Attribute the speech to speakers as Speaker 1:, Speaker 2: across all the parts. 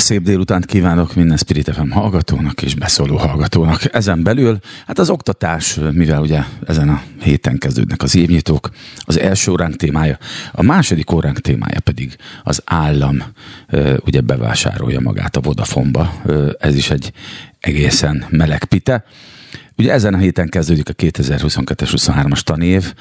Speaker 1: Szép délutánt kívánok minden Spirit FM hallgatónak és beszóló hallgatónak. Ezen belül, hát az oktatás, mivel ugye ezen a héten kezdődnek az évnyitók, az első óránk témája, a második óránk témája pedig az állam ugye bevásárolja magát a Vodafonba. Ez is egy egészen meleg pite. Ugye ezen a héten kezdődik a 2022-es 23-as tanév.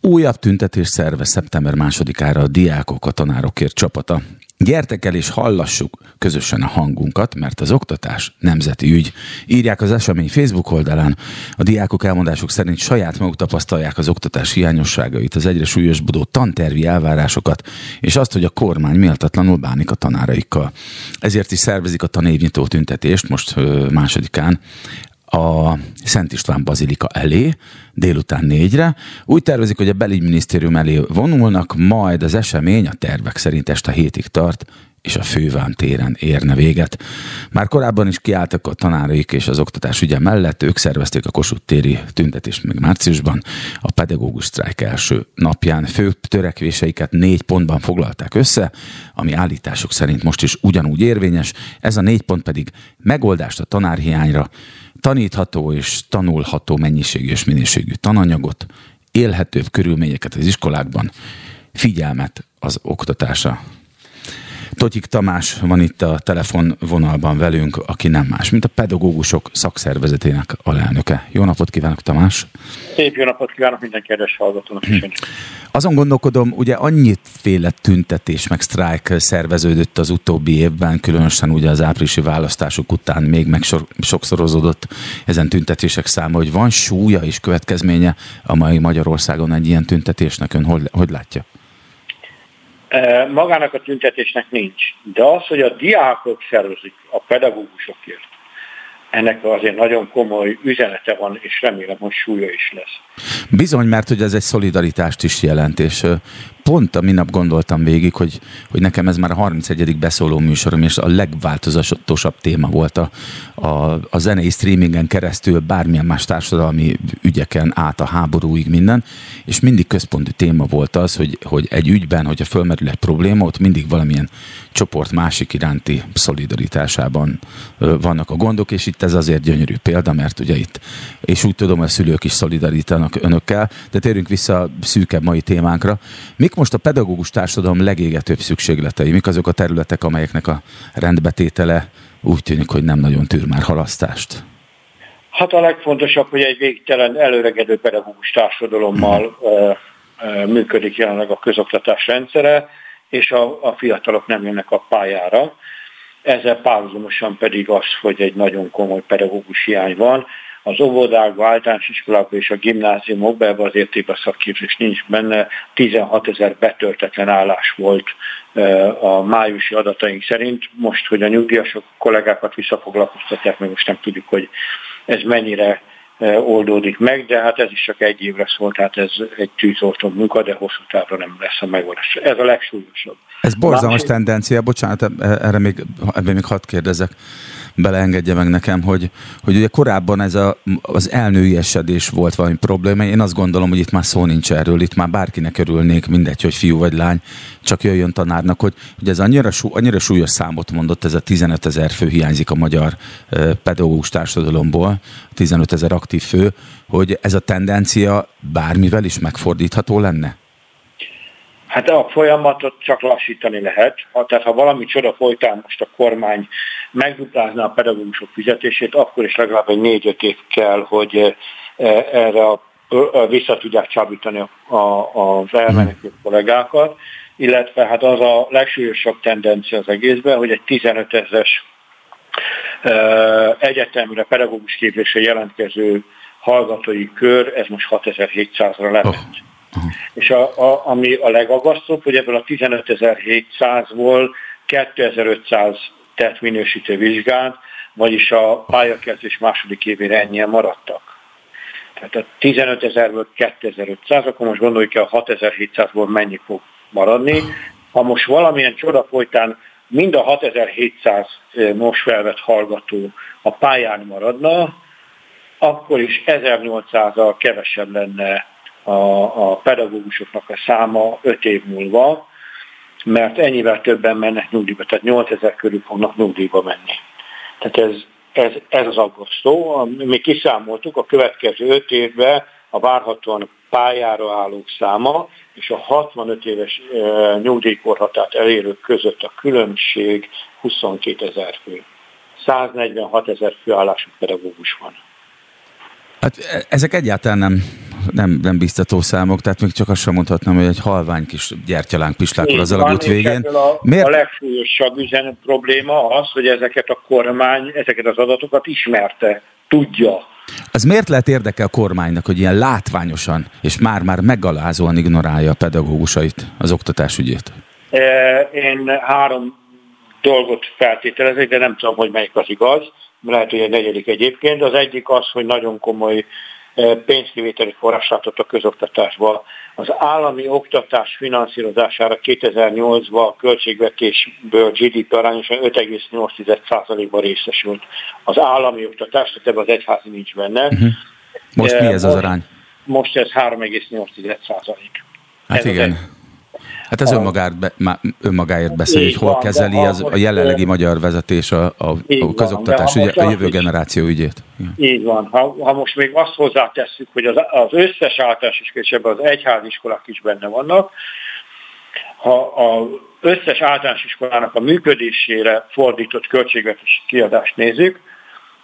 Speaker 1: Újabb tüntetés szerve szeptember másodikára a diákok, a tanárokért csapata Gyertek el és hallassuk közösen a hangunkat, mert az oktatás nemzeti ügy. Írják az esemény Facebook oldalán. A diákok elmondások szerint saját maguk tapasztalják az oktatás hiányosságait, az egyre súlyosbodó tantervi elvárásokat, és azt, hogy a kormány méltatlanul bánik a tanáraikkal. Ezért is szervezik a tanévnyitó tüntetést most másodikán a Szent István Bazilika elé, délután négyre. Úgy tervezik, hogy a belügyminisztérium elé vonulnak, majd az esemény a tervek szerint este hétig tart, és a főván téren érne véget. Már korábban is kiálltak a tanáraik és az oktatás ügye mellett, ők szervezték a Kossuth téri tüntetést meg márciusban, a pedagógus sztrájk első napján fő törekvéseiket négy pontban foglalták össze, ami állítások szerint most is ugyanúgy érvényes, ez a négy pont pedig megoldást a tanárhiányra, tanítható és tanulható mennyiségű és minőségű tananyagot, élhetőbb körülményeket az iskolákban, figyelmet az oktatása Totyik Tamás van itt a telefonvonalban velünk, aki nem más, mint a pedagógusok szakszervezetének alelnöke. Jó napot kívánok, Tamás!
Speaker 2: Szép jó napot kívánok minden kedves hallgatónak is. Hm.
Speaker 1: Azon gondolkodom, ugye annyit féle tüntetés meg sztrájk szerveződött az utóbbi évben, különösen ugye az áprilisi választások után még meg sokszorozódott ezen tüntetések száma, hogy van súlya és következménye a mai Magyarországon egy ilyen tüntetésnek, ön hogy, hogy látja?
Speaker 2: Magának a tüntetésnek nincs. De az, hogy a diákok szervezik a pedagógusokért, ennek azért nagyon komoly üzenete van, és remélem, hogy súlya is lesz.
Speaker 1: Bizony, mert hogy ez egy szolidaritást is jelent, és pont a minap gondoltam végig, hogy, hogy nekem ez már a 31. beszóló műsorom, és a legváltozatosabb téma volt a, a, a zenei streamingen keresztül bármilyen más társadalmi ügyeken át a háborúig minden, és mindig központi téma volt az, hogy, hogy egy ügyben, hogyha fölmerül egy probléma, ott mindig valamilyen csoport másik iránti szolidaritásában vannak a gondok, és itt ez azért gyönyörű példa, mert ugye itt, és úgy tudom, hogy a szülők is szolidarítanak önökkel, de térjünk vissza a szűkebb mai témánkra. Mik most a pedagógus társadalom legégetőbb szükségletei? Mik azok a területek, amelyeknek a rendbetétele úgy tűnik, hogy nem nagyon tűr már halasztást?
Speaker 2: Hát a legfontosabb, hogy egy végtelen előregedő pedagógus társadalommal hmm. működik jelenleg a közoktatás rendszere, és a, a fiatalok nem jönnek a pályára. Ezzel párhuzamosan pedig az, hogy egy nagyon komoly pedagógus hiány van, az óvodákban, általános iskolákban és a gimnáziumokban, ebben az értékben szakképzés nincs benne, 16 ezer betöltetlen állás volt a májusi adataink szerint. Most, hogy a nyugdíjasok kollégákat visszafoglalkoztatják, meg most nem tudjuk, hogy ez mennyire oldódik meg, de hát ez is csak egy évre szólt, tehát ez egy tűzoltó munka, de hosszú távra nem lesz a megoldás. Ez a legsúlyosabb.
Speaker 1: Ez borzalmas Másik... tendencia, bocsánat, erre még, ebben még hadd kérdezek beleengedje meg nekem, hogy, hogy ugye korábban ez a, az elnőiesedés volt valami probléma. Én azt gondolom, hogy itt már szó nincs erről, itt már bárkinek örülnék, mindegy, hogy fiú vagy lány, csak jöjjön tanárnak, hogy, hogy ez annyira, sú, annyira súlyos számot mondott, ez a 15 ezer fő hiányzik a magyar pedagógus társadalomból, 15 ezer aktív fő, hogy ez a tendencia bármivel is megfordítható lenne?
Speaker 2: Hát a folyamatot csak lassítani lehet. Ha, tehát ha valami csoda folytán most a kormány megduplázná a pedagógusok fizetését, akkor is legalább egy négy-öt év kell, hogy eh, erre a, vissza tudják csábítani a, a, az elmenekült kollégákat, illetve hát az a legsúlyosabb tendencia az egészben, hogy egy 15 ezes egyetemre pedagógus képzésre jelentkező hallgatói kör, ez most 6700-ra lement. Oh. Uh-huh. És a, a, ami a legagasztóbb, hogy ebből a 15.700-ból 2500 tett minősítő vizsgát, vagyis a pályakezdés második évére ennyien maradtak. Tehát a 15 ezerből 2500, akkor most gondoljuk el a 6700-ból mennyi fog maradni. Ha most valamilyen csoda folytán mind a 6700 most felvett hallgató a pályán maradna, akkor is 1800-al kevesebb lenne a, a pedagógusoknak a száma 5 év múlva, mert ennyivel többen mennek nyugdíjba, tehát 8000 körül fognak nyugdíjba menni. Tehát ez, ez, ez az aggasztó. Mi kiszámoltuk, a következő 5 évben a várhatóan pályára állók száma és a 65 éves nyugdíjkorhatárt elérők között a különbség 22 ezer fő. 146 ezer főállású pedagógus van.
Speaker 1: Hát e, ezek egyáltalán nem, nem, nem biztató számok, tehát még csak azt sem mondhatnám, hogy egy halvány kis gyertyalánk pislákol az alagút végén.
Speaker 2: A, Miért? a legsúlyosabb üzenet probléma az, hogy ezeket a kormány, ezeket az adatokat ismerte, tudja.
Speaker 1: Ez miért lehet érdeke a kormánynak, hogy ilyen látványosan és már-már megalázóan ignorálja a pedagógusait, az oktatásügyét?
Speaker 2: E, én három dolgot feltételezek, de nem tudom, hogy melyik az igaz lehet, hogy egy negyedik egyébként. Az egyik az, hogy nagyon komoly eh, pénzkivételi forrás látott a közoktatásba. Az állami oktatás finanszírozására 2008-ban a költségvetésből GDP arányosan 5,8%-ban részesült. Az állami oktatás, tehát ebben az egyházi nincs benne. Uh-huh.
Speaker 1: Most mi ez az arány?
Speaker 2: Most ez 3,8%.
Speaker 1: Hát ez igen. Hát ez önmagáért, be, önmagáért beszél, hogy hol van, kezeli az, a jelenlegi magyar vezetés a, a, a közoktatás, ugye, a jövő generáció ügyét.
Speaker 2: Így van. Ha, ha most még azt hozzátesszük, hogy az, az összes általános iskolában az egyháziskolák is benne vannak, ha az összes általános iskolának a működésére fordított költségvetési kiadást nézzük,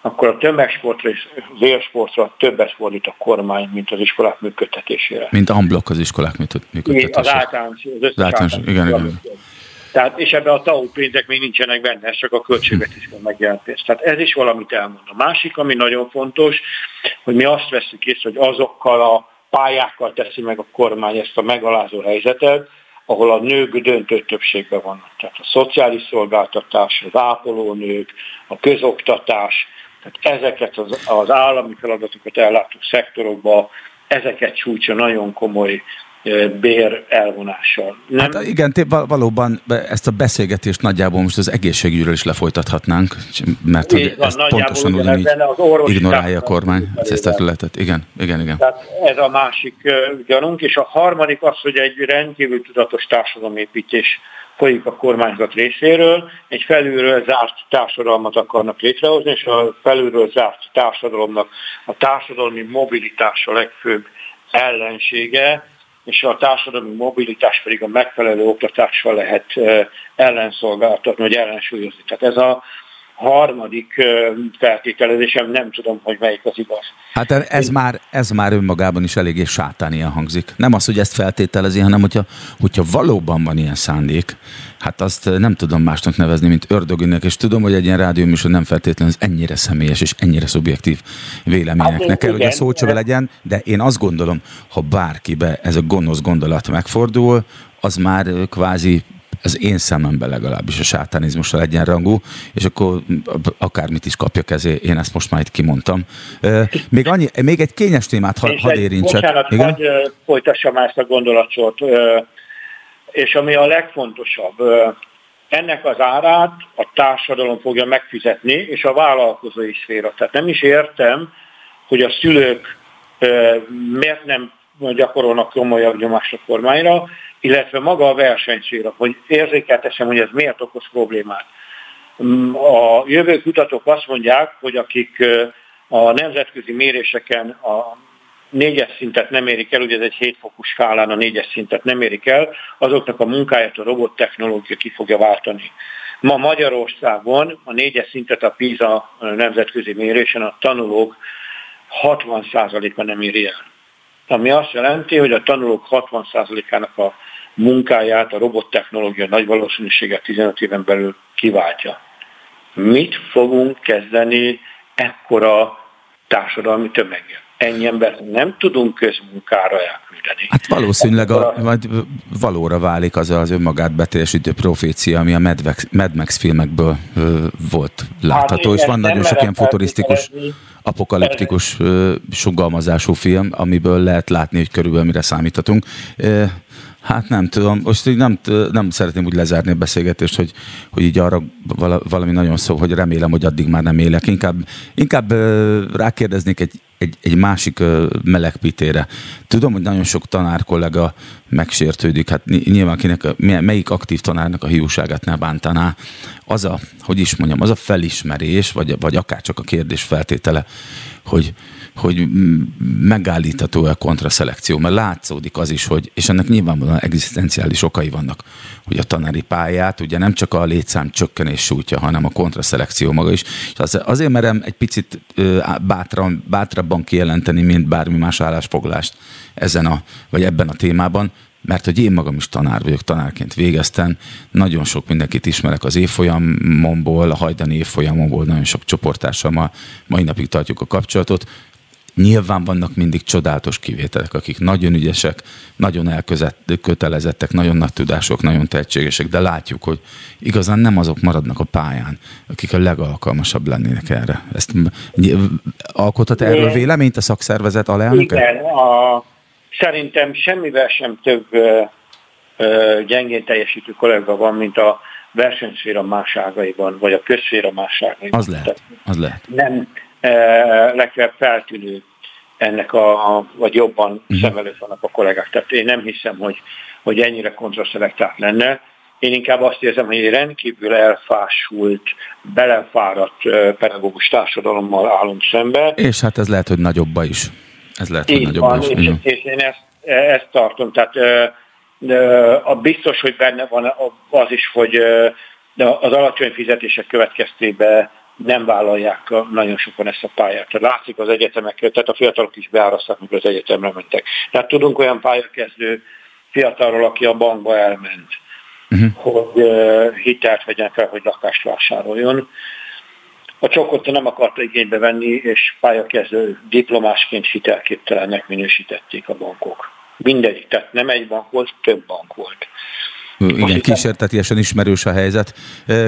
Speaker 2: akkor a tömegsportra és az élsportra többet fordít a kormány, mint az iskolák működtetésére.
Speaker 1: Mint amblok az iskolák működtetésére.
Speaker 2: Az általános, az összes általános,
Speaker 1: igen, igen.
Speaker 2: Tehát, és ebben a TAU pénzek még nincsenek benne, ez csak a költségvetésben megjelent pénz. Tehát ez is valamit elmond. A másik, ami nagyon fontos, hogy mi azt veszük észre, hogy azokkal a pályákkal teszi meg a kormány ezt a megalázó helyzetet, ahol a nők döntő többségben vannak. Tehát a szociális szolgáltatás, az ápolónők, a közoktatás, tehát ezeket az, az állami feladatokat ellátó szektorokba, ezeket csúcsa nagyon komoly bér elvonással.
Speaker 1: Nem? Hát igen, valóban ezt a beszélgetést nagyjából most az egészségügyről is lefolytathatnánk, mert hogy van, ezt pontosan ugyanígy ignorálja a kormány ezt a területet. Igen, igen, igen.
Speaker 2: Tehát ez a másik gyanunk, és a harmadik az, hogy egy rendkívül tudatos társadalomépítés folyik a kormányzat részéről, egy felülről zárt társadalmat akarnak létrehozni, és a felülről zárt társadalomnak a társadalmi mobilitás a legfőbb ellensége, és a társadalmi mobilitás pedig a megfelelő oktatással lehet ellenszolgáltatni, vagy ellensúlyozni. Tehát ez a harmadik feltételezésem, nem tudom, hogy melyik az igaz.
Speaker 1: Hát ez, Én... már, ez már önmagában is eléggé sátánian hangzik. Nem az, hogy ezt feltételezi, hanem hogyha, hogyha valóban van ilyen szándék, hát azt nem tudom másnak nevezni, mint ördögének, és tudom, hogy egy ilyen rádióműsor nem feltétlenül ez ennyire személyes és ennyire szubjektív véleményeknek hát, kell, igen, hogy a szócsöve legyen, de én azt gondolom, ha bárkibe ez a gonosz gondolat megfordul, az már kvázi az én szememben legalábbis a sátánizmussal egyenrangú, és akkor akármit is kapja kezé, én ezt most már itt kimondtam. Még, annyi, még egy kényes témát ha, hadd érintsek.
Speaker 2: Bocsánat, Igen? hadd folytassam ezt a gondolatsort. És ami a legfontosabb, ennek az árát a társadalom fogja megfizetni, és a vállalkozói szféra. Tehát nem is értem, hogy a szülők miért nem gyakorolnak komolyabb nyomást a kormányra, illetve maga a versenyszféra, hogy érzékeltessem, hogy ez miért okoz problémát. Mm, a jövő kutatók azt mondják, hogy akik a nemzetközi méréseken a négyes szintet nem érik el, ugye ez egy hétfokú skálán a négyes szintet nem érik el, azoknak a munkáját a robottechnológia ki fogja váltani. Ma Magyarországon a négyes szintet a PISA nemzetközi mérésen a tanulók 60%-a nem éri el. Ami azt jelenti, hogy a tanulók 60%-ának a munkáját a robottechnológia nagy valószínűséggel 15 éven belül kiváltja. Mit fogunk kezdeni ekkora társadalmi tömeggel? Ennyi embert nem tudunk közmunkára elküldeni.
Speaker 1: Hát valószínűleg a, majd valóra válik az az önmagát beteljesítő profécia, ami a Mad Max, Mad Max filmekből volt látható, hát és van nagyon sok ilyen futurisztikus, apokaliptikus sugalmazású film, amiből lehet látni, hogy körülbelül mire számíthatunk. Hát nem tudom, most így nem, nem szeretném úgy lezárni a beszélgetést, hogy, hogy így arra valami nagyon szó, hogy remélem, hogy addig már nem élek. Inkább, inkább rákérdeznék egy, egy, egy másik melegpitére. Tudom, hogy nagyon sok tanár kollega megsértődik, hát nyilván kinek, melyik aktív tanárnak a hiúságát ne bántaná. Az a, hogy is mondjam, az a felismerés, vagy, vagy akár csak a kérdés feltétele, hogy, hogy megállítható a kontraszelekció, mert látszódik az is, hogy, és ennek nyilvánvalóan egzisztenciális okai vannak, hogy a tanári pályát ugye nem csak a létszám csökkenés sújtja, hanem a kontraszelekció maga is. És az, azért merem egy picit bátran, bátrabban kijelenteni, mint bármi más állásfoglalást ezen a, vagy ebben a témában, mert hogy én magam is tanár vagyok, tanárként végeztem, nagyon sok mindenkit ismerek az évfolyamomból, a hajdani évfolyamomból, nagyon sok csoportársammal mai napig tartjuk a kapcsolatot, Nyilván vannak mindig csodálatos kivételek, akik nagyon ügyesek, nagyon elkötelezettek, nagyon nagy tudások, nagyon tehetségesek, de látjuk, hogy igazán nem azok maradnak a pályán, akik a legalkalmasabb lennének erre. Ezt alkothat erről véleményt a szakszervezet alelnöke?
Speaker 2: Igen, a, szerintem semmivel sem több ö, ö, gyengén teljesítő kollega van, mint a versenyszféra más ágaiban, vagy a közszféra más ágaiban.
Speaker 1: Az lehet, az lehet.
Speaker 2: Nem, legfeljebb feltűnő ennek a, vagy jobban uh-huh. szem előtt vannak a kollégák. Tehát én nem hiszem, hogy, hogy ennyire kontraszelektált lenne. Én inkább azt érzem, hogy egy rendkívül elfásult, belefáradt pedagógus társadalommal állunk szembe.
Speaker 1: És hát ez lehet, hogy nagyobba is. Ez lehet, hogy nagyobba
Speaker 2: van, is. És, és én ezt, ezt tartom. Tehát a biztos, hogy benne van az is, hogy az alacsony fizetések következtében nem vállalják nagyon sokan ezt a pályát. Tehát látszik az egyetemek, tehát a fiatalok is beáraszták, amikor az egyetemre mentek. Tehát tudunk olyan pályakezdő fiatalról, aki a bankba elment, uh-huh. hogy uh, hitelt vegyen fel, hogy lakást vásároljon. A csokot nem akarta igénybe venni, és pályakezdő diplomásként hitelképtelennek minősítették a bankok. Mindegy, tehát nem egy bank volt, több bank volt.
Speaker 1: Igen, kísértetiesen ismerős a helyzet.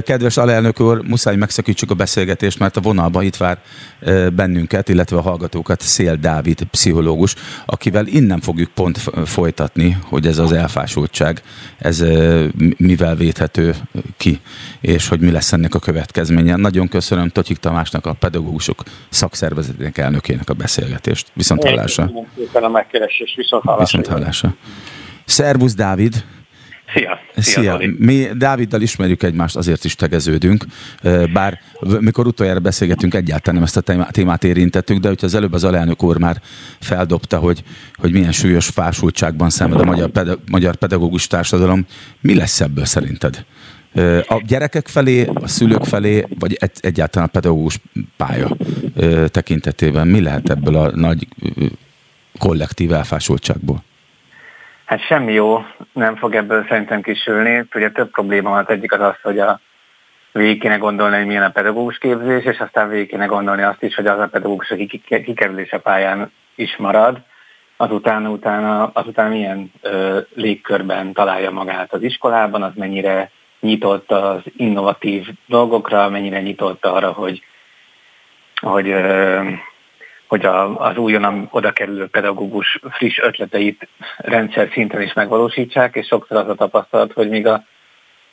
Speaker 1: Kedves alelnök úr, muszáj megszakítsuk a beszélgetést, mert a vonalban itt vár bennünket, illetve a hallgatókat Szél Dávid, pszichológus, akivel innen fogjuk pont folytatni, hogy ez az elfásultság, ez mivel védhető ki, és hogy mi lesz ennek a következménye. Nagyon köszönöm Totyik Tamásnak, a pedagógusok szakszervezetének elnökének a beszélgetést. Viszont hallásra.
Speaker 2: a megkeresés. Viszont hallásra.
Speaker 1: Viszont hallásra. Szervusz Dávid!
Speaker 2: Szia! Szia!
Speaker 1: Szia. Mi Dáviddal ismerjük egymást, azért is tegeződünk, bár mikor utoljára beszélgetünk, egyáltalán nem ezt a témát érintettük, de hogyha az előbb az alelnök úr már feldobta, hogy, hogy milyen súlyos fásultságban szenved a magyar, pedag- magyar pedagógus társadalom, mi lesz ebből szerinted? A gyerekek felé, a szülők felé, vagy egyáltalán a pedagógus pálya tekintetében mi lehet ebből a nagy kollektív elfásultságból?
Speaker 3: Hát semmi jó nem fog ebből szerintem kisülni. Ugye több probléma van. Az egyik az az, hogy a végig kéne gondolni, hogy milyen a pedagógus képzés, és aztán végig kéne gondolni azt is, hogy az a pedagógus, aki kikerülése pályán is marad, azután, utána, azután milyen ö, légkörben találja magát az iskolában, az mennyire nyitott az innovatív dolgokra, mennyire nyitott arra, hogy, hogy ö, hogy a, az újonnan oda kerülő pedagógus friss ötleteit rendszer szinten is megvalósítsák, és sokszor az a tapasztalat, hogy még a,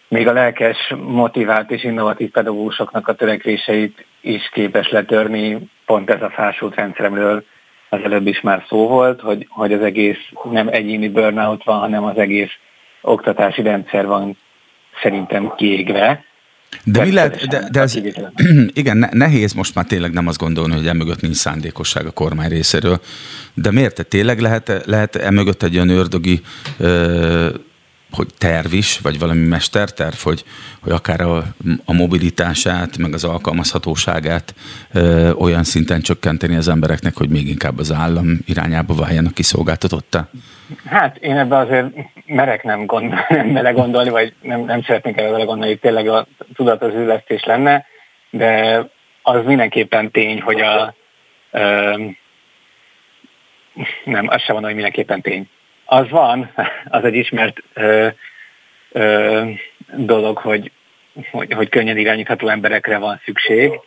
Speaker 3: még a lelkes, motivált és innovatív pedagógusoknak a törekvéseit is képes letörni, pont ez a fásult rendszeremről az előbb is már szó volt, hogy, hogy az egész nem egyéni burnout van, hanem az egész oktatási rendszer van szerintem kiégve,
Speaker 1: de mi lehet, de, de ez, igen, nehéz most már tényleg nem azt gondolni, hogy emögött nincs szándékosság a kormány részéről, de miért? Te tényleg lehet, lehet emögött egy olyan ördögi ö, hogy terv is, vagy valami mesterterv, hogy, hogy akár a, a mobilitását, meg az alkalmazhatóságát ö, olyan szinten csökkenteni az embereknek, hogy még inkább az állam irányába váljanak kiszolgáltatottá?
Speaker 3: Hát én ebbe azért merek nem, gondol, nem belegondolni, vagy nem, nem szeretnék erre belegondolni, hogy tényleg a tudatosülesztés lenne, de az mindenképpen tény, hogy a ö, nem, azt sem mondom, hogy mindenképpen tény az van, az egy ismert ö, ö, dolog, hogy, hogy, hogy könnyen irányítható emberekre van szükség,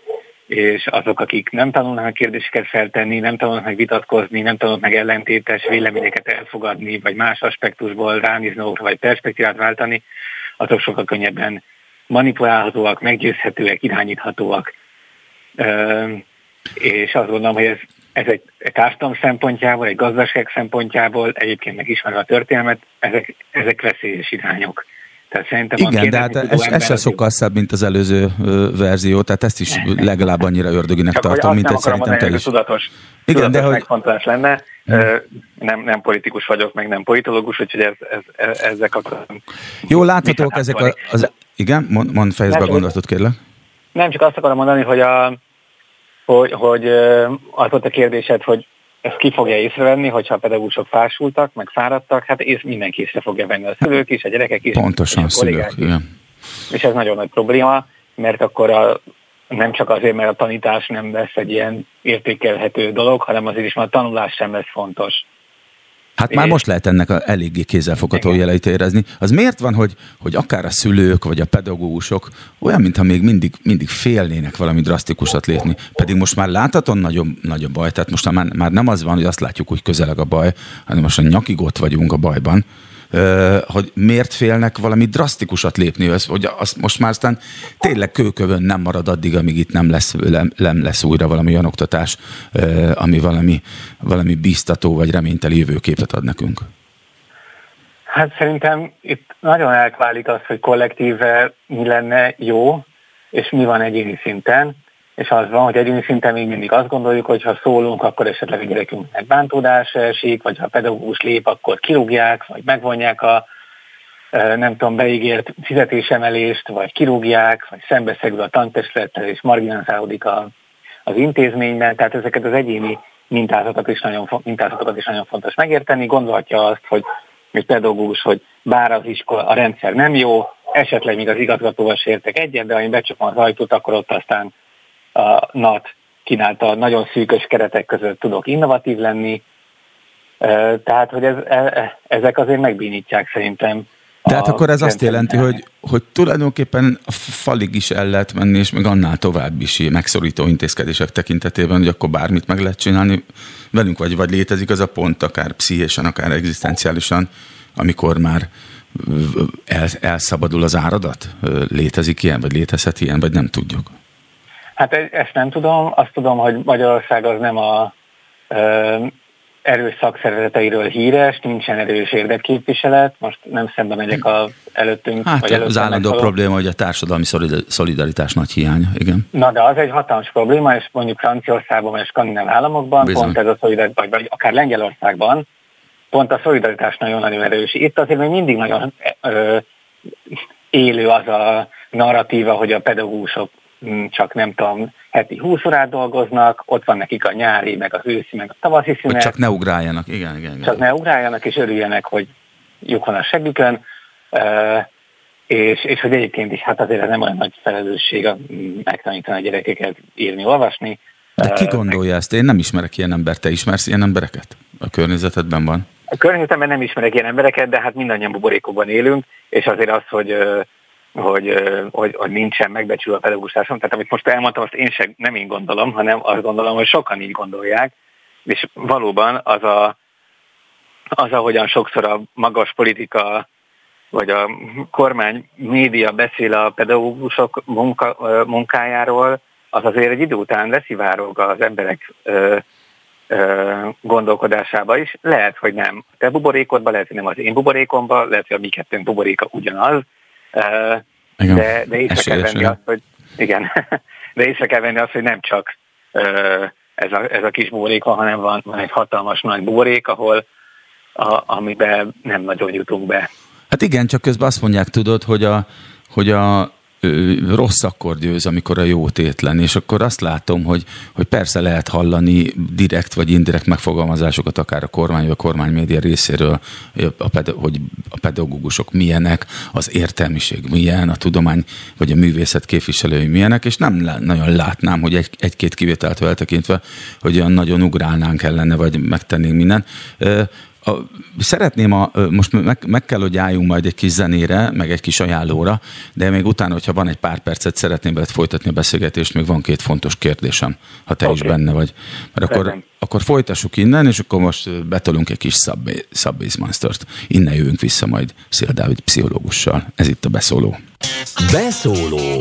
Speaker 3: és azok, akik nem tanulnak kérdéseket feltenni, nem tanulnak meg vitatkozni, nem tanulnak meg ellentétes véleményeket elfogadni, vagy más aspektusból ránézni, vagy perspektívát váltani, azok sokkal könnyebben manipulálhatóak, meggyőzhetőek, irányíthatóak. És azt gondolom, hogy ez, ez egy, társadalom szempontjából, egy gazdaság szempontjából, egyébként megismerve a történelmet, ezek, ezek veszélyes irányok.
Speaker 1: Tehát szerintem Igen, de hát ez, ez se sokkal szebb, mint az előző verzió, tehát ezt is legalább annyira ördöginek Csak tartom, mint egy szerintem te is.
Speaker 3: Tudatos, Igen, tudatos de hogy... megfontolás lenne. Hmm. Nem, nem politikus vagyok, meg nem politológus, úgyhogy ez, ez, ez, ezzel kapcsolatban...
Speaker 1: Jó, láthatók ezek a, az... Igen, mond, mond fejezd be a gondolatot, kérlek.
Speaker 3: Nem, csak azt akarom mondani, hogy, a, hogy, hogy az volt a kérdésed, hogy ezt ki fogja észrevenni, hogyha a pedagógusok fásultak, meg fáradtak, hát ész, mindenki észre fogja venni, a szülők is, a gyerekek is.
Speaker 1: Pontosan, a szülők, igen.
Speaker 3: És ez nagyon nagy probléma, mert akkor a, nem csak azért, mert a tanítás nem lesz egy ilyen értékelhető dolog, hanem azért is, mert a tanulás sem lesz fontos.
Speaker 1: Hát már most lehet ennek a eléggé kézzelfogható jeleit érezni. Az miért van, hogy, hogy akár a szülők vagy a pedagógusok olyan, mintha még mindig, mindig félnének valami drasztikusat lépni, pedig most már láthatóan nagyon, nagyon baj, tehát most már, már nem az van, hogy azt látjuk, hogy közeleg a baj, hanem most a nyakig ott vagyunk a bajban, hogy miért félnek valami drasztikusat lépni, hogy azt most már aztán tényleg kőkövön nem marad addig, amíg itt nem lesz, nem lesz újra valami olyan oktatás, ami valami, valami biztató vagy reményteli jövőképet ad nekünk.
Speaker 3: Hát szerintem itt nagyon elkválik az, hogy kollektíve mi lenne jó, és mi van egyéni szinten és az van, hogy egyéni szinten még mindig azt gondoljuk, hogy ha szólunk, akkor esetleg a gyerekünknek bántódás esik, vagy ha a pedagógus lép, akkor kirúgják, vagy megvonják a nem tudom, beígért fizetésemelést, vagy kirúgják, vagy szembeszegül a tantestülettel, és marginalizálódik a, az intézményben. Tehát ezeket az egyéni mintázatokat is nagyon, mintázatokat is nagyon fontos megérteni. Gondolhatja azt, hogy egy pedagógus, hogy bár az iskola, a rendszer nem jó, esetleg még az igazgatóval sértek egyet, de ha én becsapom az ajtót, akkor ott aztán NAT kínálta nagyon szűkös keretek között tudok innovatív lenni, tehát, hogy ez, e, e, ezek azért megbínítják szerintem.
Speaker 1: Tehát akkor ez azt jelenti, hogy, hogy tulajdonképpen a falig is el lehet menni, és meg annál tovább is megszorító intézkedések tekintetében, hogy akkor bármit meg lehet csinálni velünk, vagy, vagy létezik az a pont, akár pszichésen, akár egzisztenciálisan, amikor már el, elszabadul az áradat? Létezik ilyen, vagy létezhet ilyen, vagy nem tudjuk?
Speaker 3: Hát e- ezt nem tudom, azt tudom, hogy Magyarország az nem a ö, erős szakszervezeteiről híres, nincsen erős érdekképviselet, most nem szembe megyek a előttünk.
Speaker 1: Hát
Speaker 3: vagy
Speaker 1: az állandó probléma, hogy a társadalmi szolidaritás nagy hiánya, igen.
Speaker 3: Na de az egy hatalmas probléma, és mondjuk Franciaországban vagy Skandináv államokban, Bizony. pont ez a szolidaritás, vagy, akár Lengyelországban, pont a szolidaritás nagyon-nagyon erős. Itt azért még mindig nagyon ö, élő az a narratíva, hogy a pedagógusok csak nem tudom, heti 20 órát dolgoznak, ott van nekik a nyári, meg az őszi, meg a tavaszi szünet.
Speaker 1: Hogy csak ne ugráljanak, igen, igen. igen.
Speaker 3: Csak ne ugráljanak, és örüljenek, hogy lyuk van a segükön, és, és hogy egyébként is hát azért nem olyan nagy felelősség megtanítani a gyerekeket írni, olvasni.
Speaker 1: De ki gondolja ezt? Én nem ismerek ilyen embert. Te ismersz ilyen embereket? A környezetedben van?
Speaker 3: A környezetemben nem ismerek ilyen embereket, de hát mindannyian buborékokban élünk, és azért az, hogy hogy, hogy, hogy nincsen megbecsülve a pedagógus társadalom. Tehát amit most elmondtam, azt én sem nem én gondolom, hanem azt gondolom, hogy sokan így gondolják, és valóban az a, az, ahogyan sokszor a magas politika vagy a kormány média beszél a pedagógusok munka, munkájáról, az azért egy idő után leszivárog az emberek ö, ö, gondolkodásába is. Lehet, hogy nem a te buborékodban, lehet, hogy nem az én buborékomban, lehet, hogy a mi kettőnk buboréka ugyanaz, igen, de, de észre kell venni azt, hogy igen, de észre kell venni azt, hogy nem csak ez a, ez a kis buborék van, hanem van, van egy hatalmas nagy buborék, ahol a, amiben nem nagyon jutunk be.
Speaker 1: Hát igen, csak közben azt mondják, tudod, hogy a, hogy a rossz akkor győz, amikor a jó tétlen, és akkor azt látom, hogy, hogy persze lehet hallani direkt vagy indirekt megfogalmazásokat akár a kormány vagy a kormánymédia részéről, hogy a pedagógusok milyenek, az értelmiség milyen, a tudomány vagy a művészet képviselői milyenek, és nem nagyon látnám, hogy egy, egy-két kivételt eltekintve, hogy olyan nagyon ugrálnánk ellene, vagy megtennénk mindent a, szeretném, a, most meg, meg kell, hogy álljunk majd egy kis zenére, meg egy kis ajánlóra, de még utána, hogyha van egy pár percet, szeretném veled folytatni a beszélgetést, még van két fontos kérdésem, ha te okay. is benne vagy. Mert akkor, akkor folytassuk innen, és akkor most betolunk egy kis Subway, Monsters-t. Innen jövünk vissza majd Szél Dávid pszichológussal. Ez itt a Beszóló.
Speaker 4: Beszóló.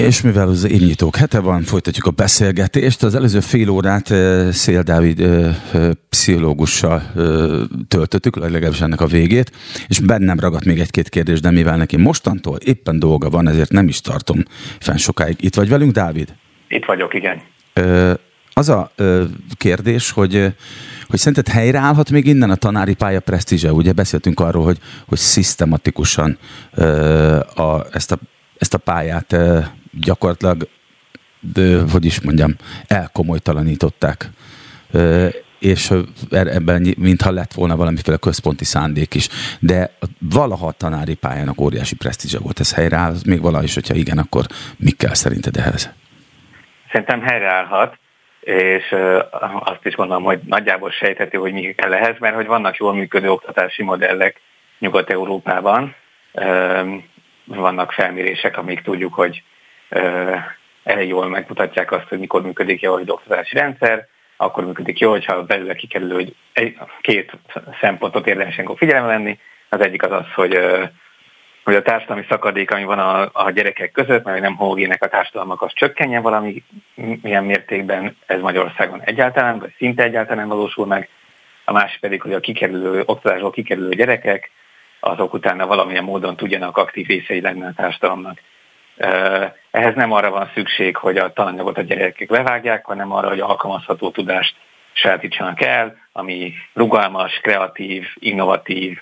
Speaker 1: És mivel az évnyitók hete van, folytatjuk a beszélgetést. Az előző fél órát Szél Dávid pszichológussal töltöttük, legalábbis ennek a végét, és bennem ragadt még egy-két kérdés, de mivel neki mostantól éppen dolga van, ezért nem is tartom fenn sokáig. Itt vagy velünk, Dávid?
Speaker 3: Itt vagyok, igen.
Speaker 1: Az a kérdés, hogy hogy szerinted helyreállhat még innen a tanári pálya presztízse? Ugye beszéltünk arról, hogy, hogy szisztematikusan a, ezt, a, ezt a pályát gyakorlatilag, de, hogy is mondjam, elkomolytalanították és ebben mintha lett volna valamiféle központi szándék is. De valaha a tanári pályának óriási presztízse volt. Ez helyreáll, még valahogy is, hogyha igen, akkor mi kell szerinted ehhez?
Speaker 3: Szerintem helyreállhat, és azt is gondolom, hogy nagyjából sejthető, hogy mi kell ehhez, mert hogy vannak jól működő oktatási modellek Nyugat-Európában, vannak felmérések, amik tudjuk, hogy elég jól megmutatják azt, hogy mikor működik jól egy oktatási rendszer, akkor működik jól, hogyha belőle kikerül, hogy egy, két szempontot érdemesen figyelembe venni. Az egyik az az, hogy, hogy a társadalmi szakadék, ami van a, a gyerekek között, mert nem homogének a társadalmak, az csökkenjen valami milyen mértékben, ez Magyarországon egyáltalán, vagy szinte egyáltalán valósul meg. A másik pedig, hogy a kikerülő, oktatásból kikerülő gyerekek, azok utána valamilyen módon tudjanak aktív részei lenni a társadalomnak. Ehhez nem arra van szükség, hogy a tananyagot a gyerekek levágják, hanem arra, hogy alkalmazható tudást sajátítsanak el, ami rugalmas, kreatív, innovatív,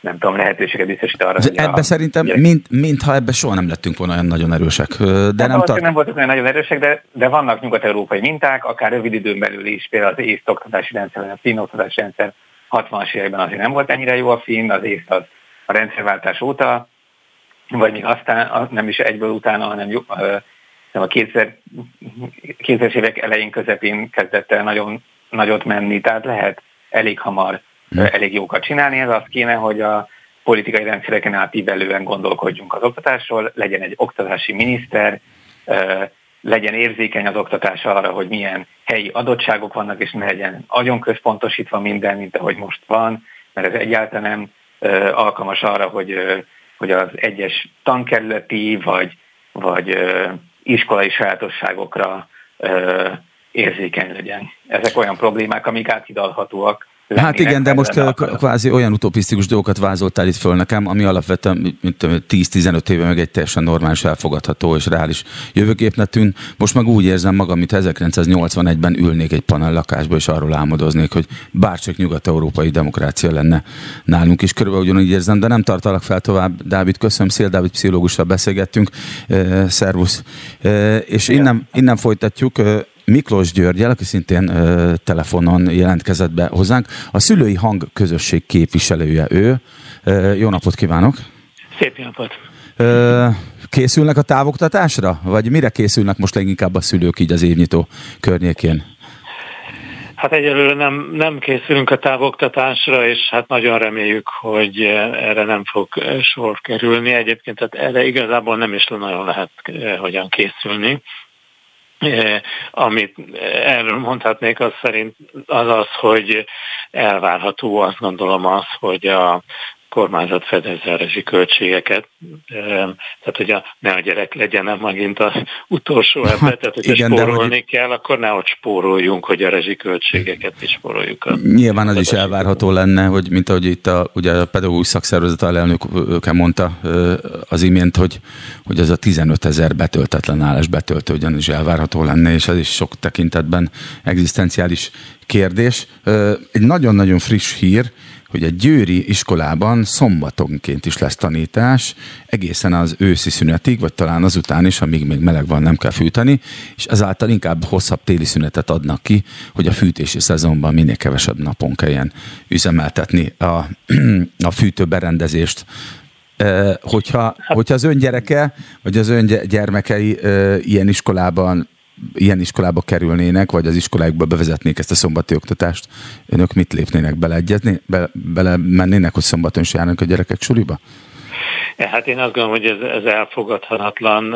Speaker 3: nem tudom, lehetőséget biztosít arra,
Speaker 1: hogy Ebbe a, szerintem, gyerek... mint, mintha ebbe soha nem lettünk volna olyan nagyon erősek. De hát
Speaker 3: nem, tart... nem voltak olyan nagyon erősek, de, de vannak nyugat-európai minták, akár rövid időn belül is, például az észt oktatási rendszer, a finn oktatási rendszer 60-as években azért nem volt ennyire jó a finn, az észt az a rendszerváltás óta, vagy még aztán nem is egyből utána, hanem jó, a 2000, 2000 évek elején, közepén kezdett el nagyon nagyot menni, tehát lehet elég hamar hm. elég jókat csinálni. Ez azt kéne, hogy a politikai rendszereken átívelően gondolkodjunk az oktatásról, legyen egy oktatási miniszter, legyen érzékeny az oktatás arra, hogy milyen helyi adottságok vannak, és ne legyen nagyon központosítva minden, mint ahogy most van, mert ez egyáltalán nem alkalmas arra, hogy, hogy az egyes tankerületi vagy, vagy iskolai sajátosságokra érzékeny legyen. Ezek olyan problémák, amik áthidalhatóak
Speaker 1: Hát igen, de most kvázi olyan utopisztikus dolgokat vázoltál itt föl nekem, ami alapvetően mint 10-15 éve meg egy teljesen normális, elfogadható és reális jövőképnek tűn. Most meg úgy érzem magam, mint 1981-ben ülnék egy panel lakásba, és arról álmodoznék, hogy bárcsak nyugat-európai demokrácia lenne nálunk is. Körülbelül ugyanúgy érzem, de nem tartalak fel tovább. Dávid, köszönöm, Szél Dávid pszichológussal beszélgettünk. Szervusz. És innen, innen folytatjuk. Miklós Györgyel, aki szintén ö, telefonon jelentkezett be hozzánk. A szülői hang közösség képviselője ő. Ö, jó napot kívánok!
Speaker 5: Szép napot!
Speaker 1: Ö, készülnek a távoktatásra? Vagy mire készülnek most leginkább a szülők így az évnyitó környékén?
Speaker 5: Hát egyelőre nem, nem készülünk a távoktatásra, és hát nagyon reméljük, hogy erre nem fog sor kerülni. Egyébként tehát erre igazából nem is nagyon lehet hogyan készülni. Eh, amit erről mondhatnék, az szerint az az, hogy elvárható, azt gondolom az, hogy a kormányzat fedezze a rezsiköltségeket, tehát hogy a, ne a gyerek legyen megint az utolsó hát, tehát hogyha igen, spórolni hogy... kell, akkor nehogy spóroljunk, hogy a rezsiköltségeket is spóroljuk. A,
Speaker 1: Nyilván az is elvárható lenne, hogy mint ahogy itt a, ugye a pedagógus szakszervezet alelnöke mondta az imént, hogy, hogy ez a 15 ezer betöltetlen állás betöltő ugyanis elvárható lenne, és ez is sok tekintetben egzisztenciális kérdés. Egy nagyon-nagyon friss hír, hogy a győri iskolában szombatonként is lesz tanítás, egészen az őszi szünetig, vagy talán azután is, amíg még meleg van, nem kell fűteni, és ezáltal inkább hosszabb téli szünetet adnak ki, hogy a fűtési szezonban minél kevesebb napon kelljen üzemeltetni a, a fűtőberendezést. Hogyha, hogyha az ön gyereke, vagy az ön gyermekei ilyen iskolában ilyen iskolába kerülnének, vagy az iskoláikba bevezetnék ezt a szombati oktatást, önök mit lépnének beleegyezni? Be, bele mennének, hogy szombaton is járnak a gyerekek suliba?
Speaker 5: Hát én azt gondolom, hogy ez, ez elfogadhatatlan,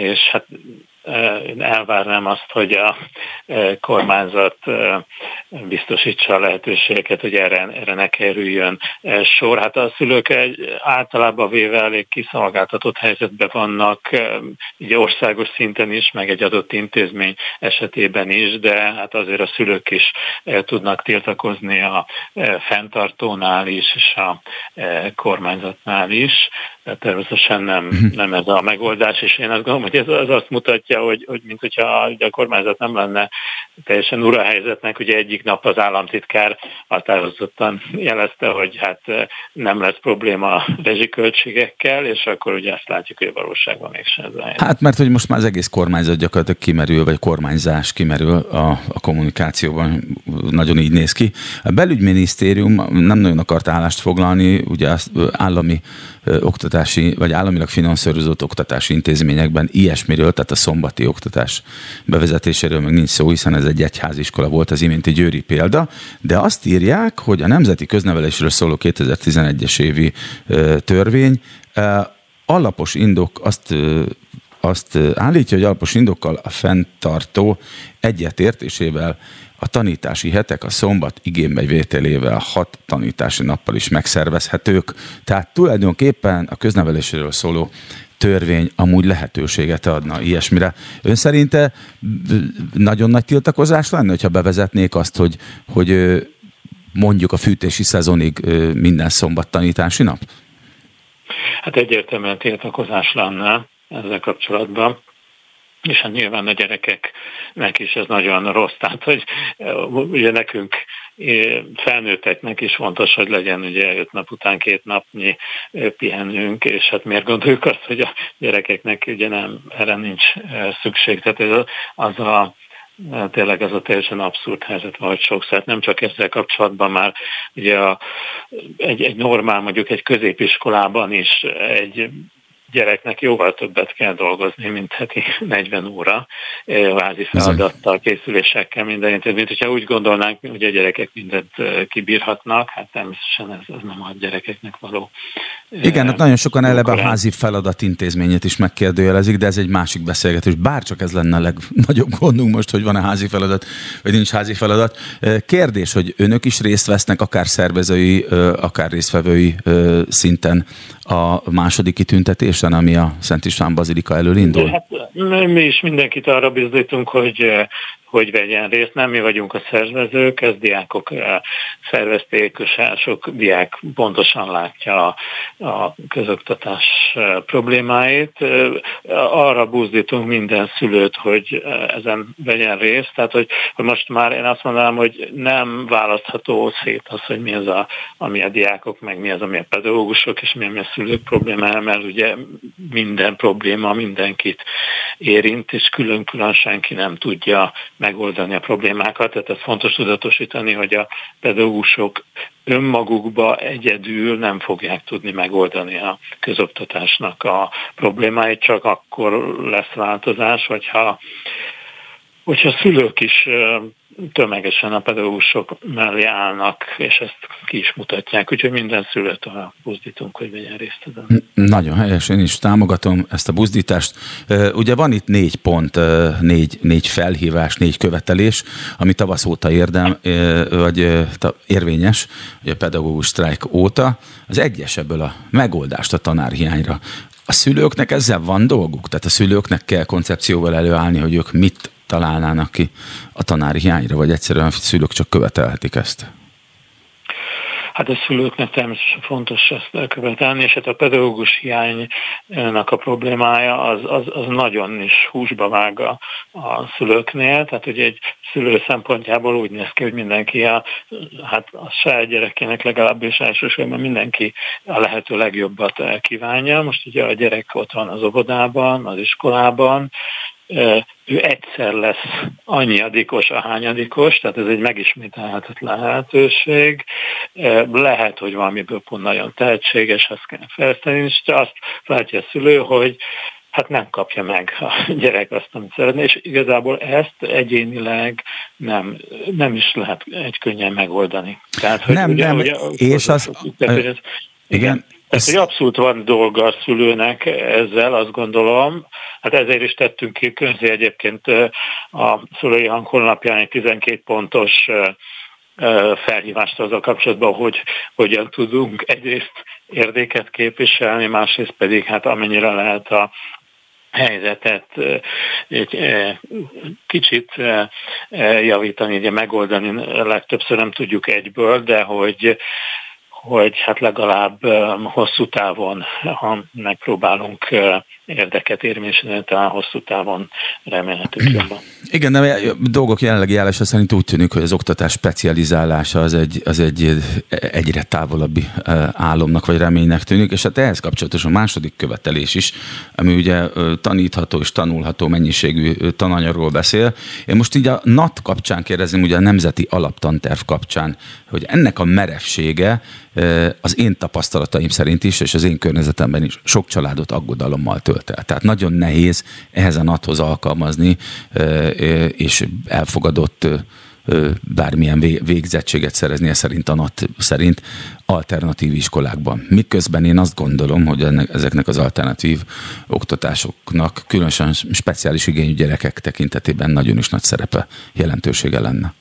Speaker 5: és hát én elvárnám azt, hogy a kormányzat biztosítsa a lehetőségeket, hogy erre, erre ne kerüljön sor. Hát a szülők egy általában véve elég kiszolgáltatott helyzetben vannak, így országos szinten is, meg egy adott intézmény esetében is, de hát azért a szülők is tudnak tiltakozni a fenntartónál is, és a kormányzatnál is. Tehát természetesen nem, mhm. nem ez a megoldás, és én azt gondolom, hogy ez az azt mutatja, hogy, hogy mint hogyha a kormányzat nem lenne teljesen ura helyzetnek, ugye egyik nap az államtitkár határozottan jelezte, hogy hát nem lesz probléma a rezsiköltségekkel, és akkor ugye azt látjuk, hogy valóságban mégsem ez a helyzet.
Speaker 1: Hát mert hogy most már az egész kormányzat gyakorlatilag kimerül, vagy kormányzás kimerül a, a kommunikációban, nagyon így néz ki. A belügyminisztérium nem nagyon akart állást foglalni, ugye az állami oktatási, vagy államilag finanszírozott oktatási intézményekben ilyesmiről, tehát a szombati oktatás bevezetéséről meg nincs szó, hiszen ez egy egyháziskola volt, az iménti győri példa, de azt írják, hogy a Nemzeti Köznevelésről szóló 2011-es évi törvény alapos indok azt azt állítja, hogy alapos indokkal a fenntartó egyetértésével a tanítási hetek a szombat igénybevételével hat tanítási nappal is megszervezhetők. Tehát tulajdonképpen a köznevelésről szóló törvény amúgy lehetőséget adna ilyesmire. Ön szerinte nagyon nagy tiltakozás lenne, hogyha bevezetnék azt, hogy, hogy mondjuk a fűtési szezonig minden szombat tanítási nap?
Speaker 5: Hát egyértelműen tiltakozás lenne ezzel kapcsolatban. És hát nyilván a gyerekeknek is ez nagyon rossz, tehát hogy ugye nekünk felnőtteknek is fontos, hogy legyen ugye öt nap után két napnyi pihenünk, és hát miért gondoljuk azt, hogy a gyerekeknek ugye nem, erre nincs szükség. Tehát ez az a tényleg ez a teljesen abszurd helyzet van, hogy sokszor, nem csak ezzel kapcsolatban már ugye a, egy, egy normál, mondjuk egy középiskolában is egy gyereknek jóval többet kell dolgozni, mint heti 40 óra vázi feladattal, készülésekkel, minden mint hogyha úgy gondolnánk, hogy a gyerekek mindent kibírhatnak, hát természetesen ez, ez nem a gyerekeknek való.
Speaker 1: Igen, hát nagyon sokan eleve a házi feladat intézményét is megkérdőjelezik, de ez egy másik beszélgetés. Bárcsak ez lenne a legnagyobb gondunk most, hogy van-e házi feladat, vagy nincs házi feladat. Kérdés, hogy önök is részt vesznek, akár szervezői, akár résztvevői szinten a második kitüntetésen, ami a Szent István Bazilika elől indul?
Speaker 5: Hát, mi is mindenkit arra bizonyítunk, hogy hogy vegyen részt. Nem mi vagyunk a szervezők, ez diákok szervezték, sok diák pontosan látja a, a közoktatás problémáit. Arra buzdítunk minden szülőt, hogy ezen vegyen részt. Tehát, hogy, hogy most már én azt mondanám, hogy nem választható szét az, hogy mi az, a, ami a diákok, meg mi az, ami a pedagógusok, és mi, ami a szülők problémája, mert ugye minden probléma mindenkit érint, és külön-külön senki nem tudja megoldani a problémákat, tehát ez fontos tudatosítani, hogy a pedagógusok önmagukba egyedül nem fogják tudni megoldani a közoktatásnak a problémáit, csak akkor lesz változás, hogyha hogyha szülők is tömegesen a pedagógusok mellé állnak, és ezt ki is mutatják, úgyhogy minden szülőt arra buzdítunk, hogy vegyen részt ezen.
Speaker 1: Nagyon helyes, én is támogatom ezt a buzdítást. Ugye van itt négy pont, négy, négy felhívás, négy követelés, ami tavasz óta érdem, vagy érvényes, vagy a pedagógus sztrájk óta. Az egyes ebből a megoldást a tanárhiányra. A szülőknek ezzel van dolguk? Tehát a szülőknek kell koncepcióval előállni, hogy ők mit találnának ki a tanári hiányra, vagy egyszerűen a szülők csak követelhetik ezt?
Speaker 5: Hát a szülőknek természetesen fontos ezt követelni, és hát a pedagógus hiánynak a problémája az, az, az nagyon is húsba vág a, a szülőknél, tehát hogy egy szülő szempontjából úgy néz ki, hogy mindenki a, hát a saját gyerekének legalábbis elsősorban mindenki a lehető legjobbat kívánja. Most ugye a gyerek ott van az óvodában, az iskolában, ő egyszer lesz annyiadikos, hányadikos, tehát ez egy megismételhetetlen lehetőség. Lehet, hogy valamiből pont nagyon tehetséges, azt kell fejleszteni, és azt látja a szülő, hogy hát nem kapja meg a gyerek azt, amit szeretne, és igazából ezt egyénileg nem, nem is lehet egy könnyen megoldani.
Speaker 1: Tehát, hogy nem, ugye, nem, ugye, és az... az ez, igen,
Speaker 5: ez hogy abszolút van dolga a szülőnek ezzel, azt gondolom. Hát ezért is tettünk ki közé egyébként a szülői hang honlapján egy 12 pontos felhívást azzal kapcsolatban, hogy hogyan tudunk egyrészt érdéket képviselni, másrészt pedig hát amennyire lehet a helyzetet egy kicsit javítani, ugye megoldani legtöbbször nem tudjuk egyből, de hogy hogy hát legalább hosszú távon, ha megpróbálunk érdeket érvényesíteni, talán hosszú távon remélhetőleg jobban.
Speaker 1: Igen, de a dolgok jelenlegi állása szerint úgy tűnik, hogy az oktatás specializálása az egy, az egy egyre távolabbi álomnak vagy reménynek tűnik, és hát ehhez kapcsolatos a második követelés is, ami ugye tanítható és tanulható mennyiségű tananyagról beszél. Én most így a NAT kapcsán kérdezném, ugye a Nemzeti Alaptanterv kapcsán, hogy ennek a merevsége az én tapasztalataim szerint is, és az én környezetemben is sok családot aggodalommal tölt el. Tehát nagyon nehéz ehhez a NAT-hoz alkalmazni, és elfogadott bármilyen végzettséget szerezni szerint a NAT szerint alternatív iskolákban. Miközben én azt gondolom, hogy ennek, ezeknek az alternatív oktatásoknak különösen speciális igényű gyerekek tekintetében nagyon is nagy szerepe, jelentősége lenne.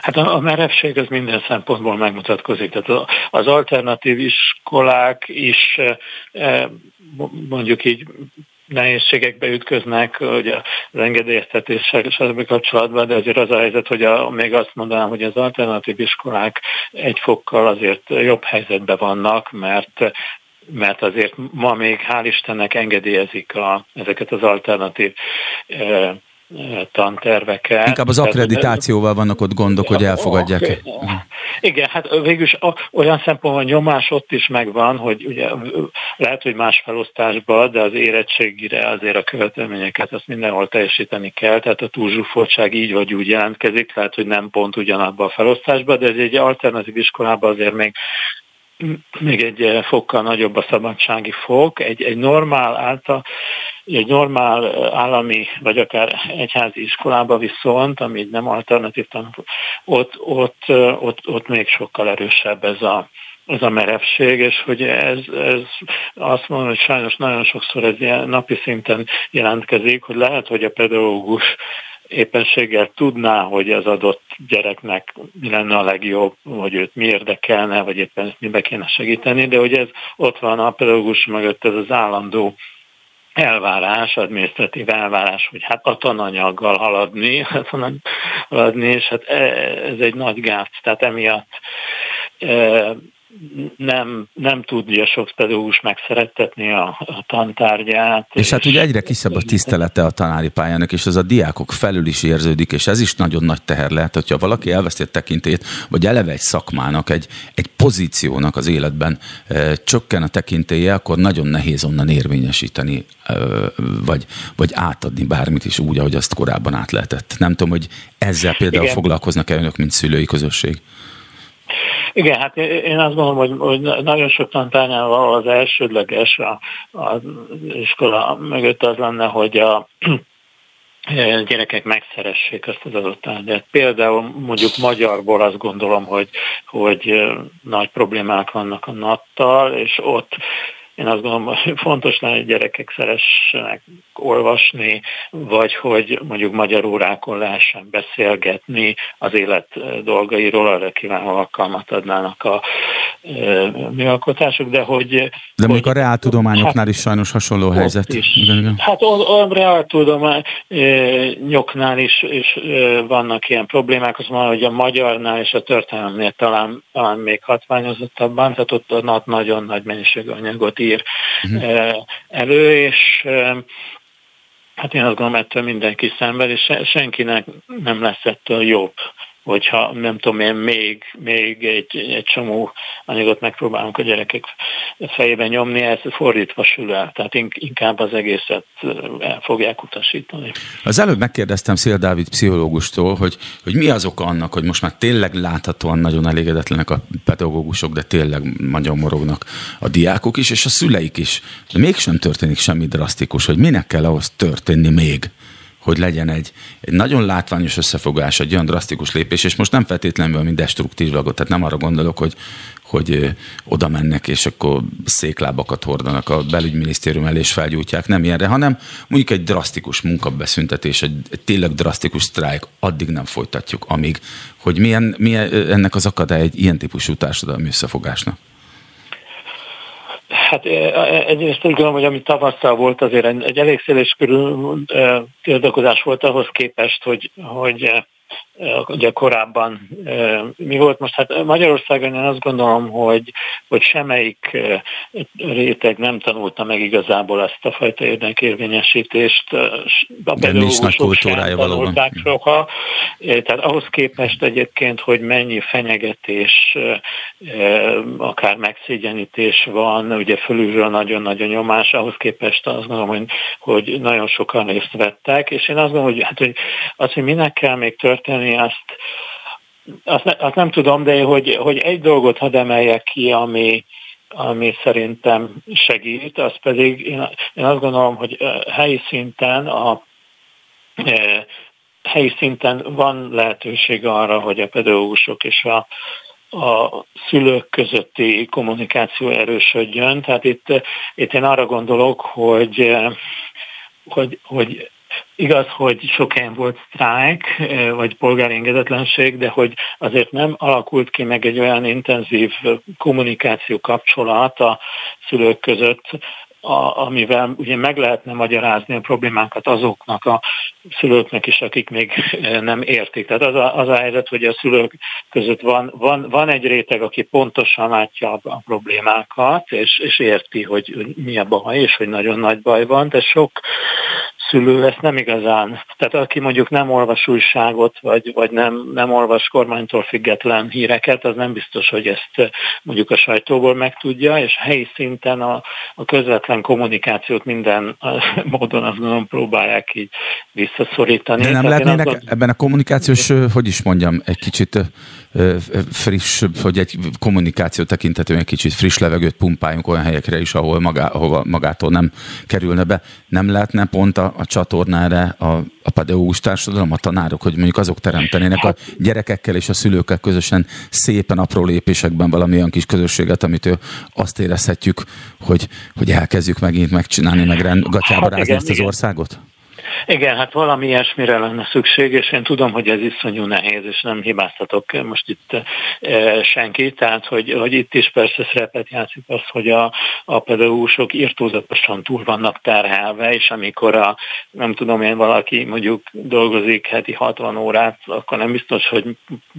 Speaker 5: Hát a, a merevség az minden szempontból megmutatkozik. Tehát az alternatív iskolák is e, mondjuk így nehézségekbe ütköznek, hogy az engedélyeztetéssel stb. kapcsolatban, de azért az a helyzet, hogy a, még azt mondanám, hogy az alternatív iskolák egy fokkal azért jobb helyzetben vannak, mert mert azért ma még hál' Istennek engedélyezik a, ezeket az alternatív e, tanterveket.
Speaker 1: Inkább az akkreditációval vannak ott gondok, hogy elfogadják. Okay.
Speaker 5: Igen, hát végülis olyan szempontból nyomás ott is megvan, hogy ugye lehet, hogy más felosztásban, de az érettségire azért a követelményeket azt mindenhol teljesíteni kell, tehát a túlzsúfoltság így vagy úgy jelentkezik, lehet, hogy nem pont ugyanabban a felosztásban, de ez egy alternatív iskolában azért még még egy fokkal nagyobb a szabadsági fok, egy, egy normál által, egy normál állami, vagy akár egyházi iskolába viszont, ami nem alternatív tanul, ott, ott, ott, ott még sokkal erősebb ez a, ez a merevség, és hogy ez, ez azt mondom, hogy sajnos nagyon sokszor ez ilyen napi szinten jelentkezik, hogy lehet, hogy a pedagógus éppenséggel tudná, hogy az adott gyereknek mi lenne a legjobb, hogy őt mi érdekelne, vagy éppen mibe kéne segíteni, de hogy ez ott van a pedagógus mögött ez az állandó elvárás, adminisztratív elvárás, hogy hát a tananyaggal haladni, hát haladni, és hát e, ez egy nagy gáz, tehát emiatt e, nem, nem tudja sok pedagógus megszerettetni a, a tantárgyát.
Speaker 1: És, és hát ugye egyre kisebb a tisztelete a tanári pályának, és az a diákok felül is érződik, és ez is nagyon nagy teher lehet, hogyha valaki elveszti a tekintét, vagy eleve egy szakmának, egy, egy pozíciónak az életben e, csökken a tekintélye, akkor nagyon nehéz onnan érvényesíteni, e, vagy, vagy átadni bármit is úgy, ahogy azt korábban át lehetett. Nem tudom, hogy ezzel például Igen. foglalkoznak-e önök, mint szülői közösség?
Speaker 5: Igen, hát én azt gondolom, hogy, hogy nagyon sok tantárnál az elsődleges a, a iskola mögött az lenne, hogy a gyerekek megszeressék azt az adott tárgyat. Például mondjuk magyarból azt gondolom, hogy, hogy nagy problémák vannak a nattal, és ott én azt gondolom, hogy fontos lenne, hogy gyerekek szeressenek olvasni, vagy hogy mondjuk magyar órákon lehessen beszélgetni az élet dolgairól, arra kívánó alkalmat adnának a műalkotások, de hogy...
Speaker 1: De mondjuk a reáltudományoknál hát, is sajnos hasonló helyzet.
Speaker 5: Is. Igen, igen. Hát a, a reáltudományoknál is, is vannak ilyen problémák, az már, hogy a magyarnál és a történelemnél talán, talán még hatványozottabban, tehát ott nagyon nagy mennyiségű anyagot ír uh-huh. elő, és hát én azt gondolom, ettől mindenki szenved, és senkinek nem lesz ettől jobb hogyha nem tudom én, még, még egy, egy csomó anyagot megpróbálunk a gyerekek fejében nyomni, ez fordítva sül el, tehát inkább az egészet el fogják utasítani.
Speaker 1: Az előbb megkérdeztem Szél Dávid pszichológustól, hogy, hogy mi az oka annak, hogy most már tényleg láthatóan nagyon elégedetlenek a pedagógusok, de tényleg nagyon morognak a diákok is, és a szüleik is. De mégsem történik semmi drasztikus, hogy minek kell ahhoz történni még, hogy legyen egy, egy nagyon látványos összefogás, egy olyan drasztikus lépés, és most nem feltétlenül mint destruktív dolgot, tehát nem arra gondolok, hogy, hogy oda mennek, és akkor széklábakat hordanak a belügyminisztérium elé, és felgyújtják, nem ilyenre, hanem mondjuk egy drasztikus munkabeszüntetés, egy, egy tényleg drasztikus sztrájk, addig nem folytatjuk, amíg, hogy milyen, milyen ennek az akadály egy ilyen típusú társadalmi összefogásnak.
Speaker 5: Hát egyrészt úgy gondolom, hogy ami tavasszal volt, azért egy, elég széles körül tiltakozás volt ahhoz képest, hogy, hogy ugye korábban mi volt most? Hát Magyarországon én azt gondolom, hogy, hogy semmelyik réteg nem tanulta meg igazából ezt a fajta érdekérvényesítést.
Speaker 1: A pedagógusok sem tanulták
Speaker 5: soha. Tehát ahhoz képest egyébként, hogy mennyi fenyegetés, akár megszégyenítés van, ugye fölülről nagyon-nagyon nyomás, ahhoz képest azt gondolom, hogy, hogy nagyon sokan részt vettek, és én azt gondolom, hogy, hát, hogy az, hogy minek kell még történni, azt, azt, ne, azt nem tudom, de hogy, hogy egy dolgot hadd emeljek ki, ami, ami szerintem segít, az pedig én, én azt gondolom, hogy helyi szinten a helyi szinten van lehetőség arra, hogy a pedagógusok és a, a szülők közötti kommunikáció erősödjön. Tehát itt, itt én arra gondolok, hogy, hogy, hogy Igaz, hogy sok helyen volt sztrájk, eh, vagy polgári engedetlenség, de hogy azért nem alakult ki meg egy olyan intenzív kommunikáció kapcsolat a szülők között, a, amivel ugye meg lehetne magyarázni a problémákat azoknak a szülőknek is, akik még eh, nem értik. Tehát az a, az a helyzet, hogy a szülők között van, van, van egy réteg, aki pontosan látja a, problémákat, és, és érti, hogy, hogy mi a baj, és hogy nagyon nagy baj van, de sok szülő ezt nem igazán. Tehát aki mondjuk nem olvas újságot, vagy, vagy nem, nem olvas kormánytól független híreket, az nem biztos, hogy ezt mondjuk a sajtóból megtudja, és helyi szinten a, a közvetlen kommunikációt minden módon azt gondolom próbálják így visszaszorítani.
Speaker 1: De nem Tehát lehetnének azt... ebben a kommunikációs, hogy is mondjam, egy kicsit friss, hogy egy kommunikáció tekintetően egy kicsit friss levegőt pumpáljunk olyan helyekre is, ahol magá, ahova magától nem kerülne be. Nem lehetne pont a, a csatornára a, a pedagógus társadalom, a tanárok, hogy mondjuk azok teremtenének a gyerekekkel és a szülőkkel közösen szépen apró lépésekben valamilyen kis közösséget, amit ő azt érezhetjük, hogy, hogy elkezdjük megint megcsinálni, meg gatyába hát rázni igen, ezt az igen. országot?
Speaker 5: Igen, hát valami ilyesmire lenne szükség, és én tudom, hogy ez iszonyú nehéz, és nem hibáztatok most itt e, senkit, tehát hogy, hogy itt is persze szerepet játszik az, hogy a, a pedagógusok írtózatosan túl vannak terhelve, és amikor a, nem tudom én, valaki mondjuk dolgozik heti 60 órát, akkor nem biztos, hogy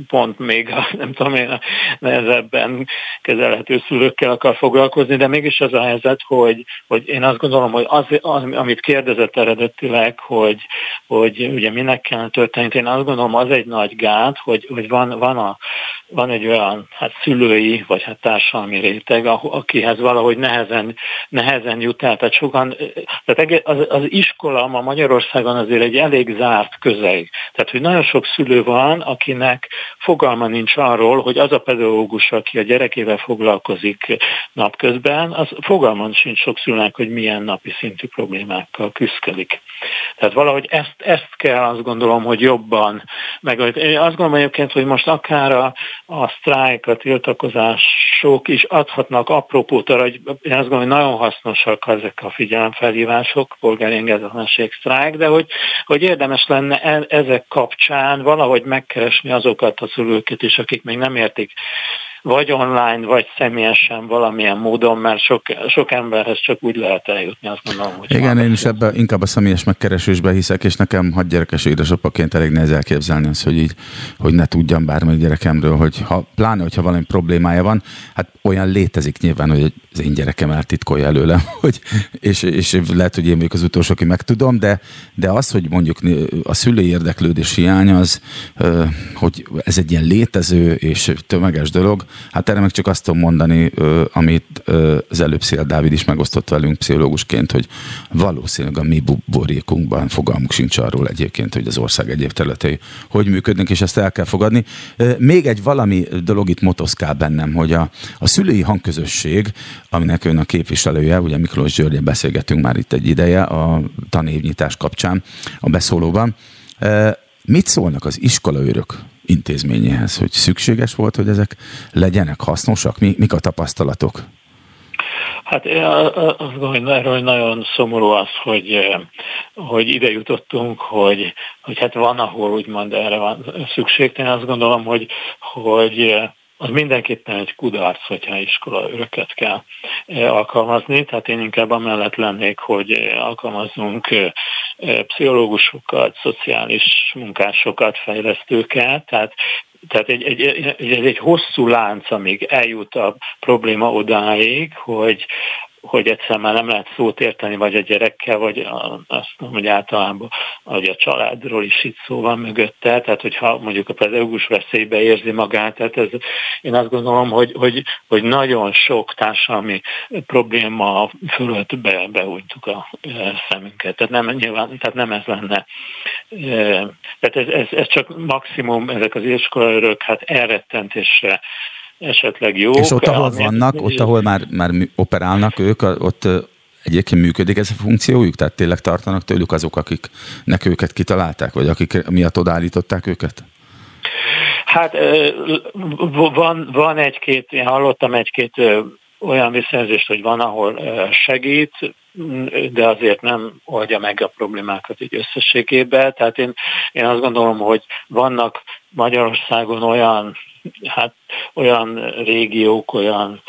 Speaker 5: pont még a, nem tudom én, a nehezebben kezelhető szülőkkel akar foglalkozni, de mégis az a helyzet, hogy, hogy én azt gondolom, hogy az, az amit kérdezett eredetileg, hogy, hogy ugye minek kell történni. Én azt gondolom, az egy nagy gát, hogy, hogy van, van, a, van egy olyan hát szülői, vagy hát társadalmi réteg, akihez valahogy nehezen, nehezen jut el. Tehát sokan, tehát az, az iskola ma Magyarországon azért egy elég zárt közeg. Tehát, hogy nagyon sok szülő van, akinek fogalma nincs arról, hogy az a pedagógus, aki a gyerekével foglalkozik napközben, az fogalma sincs sok szülőnek, hogy milyen napi szintű problémákkal küzdik. Tehát valahogy ezt, ezt kell azt gondolom, hogy jobban meg. Én azt gondolom egyébként, hogy most akár a, a sztrájk, a tiltakozások is adhatnak apropót arra, hogy én azt gondolom, hogy nagyon hasznosak ezek a figyelemfelhívások, polgári engedetlenség sztrájk, de hogy, hogy érdemes lenne e, ezek kapcsán valahogy megkeresni azokat a szülőket is, akik még nem értik vagy online, vagy személyesen valamilyen módon, mert sok, sok emberhez csak úgy lehet eljutni, azt gondolom, hogy...
Speaker 1: Igen, én is ebben inkább a személyes megkeresésbe hiszek, és nekem hat gyerekes édesapaként elég nehéz elképzelni azt, hogy így, hogy ne tudjam bármelyik gyerekemről, hogy ha, pláne, hogyha valami problémája van, hát olyan létezik nyilván, hogy az én gyerekem eltitkolja előlem, hogy, és, és lehet, hogy én vagyok az utolsó, aki megtudom, de, de az, hogy mondjuk a szülői érdeklődés hiány az, hogy ez egy ilyen létező és tömeges dolog, Hát erre meg csak azt tudom mondani, amit az előbb Szél Dávid is megosztott velünk pszichológusként, hogy valószínűleg a mi buborékunkban fogalmuk sincs arról egyébként, hogy az ország egyéb területei hogy működnek, és ezt el kell fogadni. Még egy valami dolog itt motoszkál bennem, hogy a, a szülői hangközösség, aminek ön a képviselője, ugye Miklós Györgye beszélgetünk már itt egy ideje a tanévnyitás kapcsán a beszólóban, Mit szólnak az iskolaőrök intézményéhez, hogy szükséges volt, hogy ezek legyenek hasznosak? Mi, mik a tapasztalatok?
Speaker 5: Hát azt gondolom, hogy nagyon szomorú az, hogy, hogy ide jutottunk, hogy, hogy hát van, ahol úgymond erre van szükség. Én azt gondolom, hogy, hogy az mindenképpen egy kudarc, hogyha iskola öröket kell alkalmazni, tehát én inkább amellett lennék, hogy alkalmazzunk pszichológusokat, szociális munkásokat, fejlesztőket, tehát tehát egy, egy, egy, ez egy hosszú lánc, amíg eljut a probléma odáig, hogy, hogy egyszer már nem lehet szót érteni, vagy a gyerekkel, vagy a, azt mondom, hogy általában hogy a családról is itt szó van mögötte, tehát hogyha mondjuk a pedagógus veszélybe érzi magát, tehát ez, én azt gondolom, hogy, hogy, hogy nagyon sok társadalmi probléma fölött be, beújtuk a szemünket. Tehát nem, nyilván, tehát nem ez lenne. Tehát ez, ez, ez csak maximum, ezek az iskolaörök, hát elrettentésre esetleg jó.
Speaker 1: És ott, ahol vannak, ott, ahol már, már operálnak ők, ott egyébként működik ez a funkciójuk? Tehát tényleg tartanak tőlük azok, akiknek őket kitalálták, vagy akik miatt odaállították őket?
Speaker 5: Hát van, van egy-két, én hallottam egy-két olyan visszajelzést, hogy van, ahol segít, de azért nem oldja meg a problémákat így összességében. Tehát én, én azt gondolom, hogy vannak Magyarországon olyan, hát olyan régiók, olyan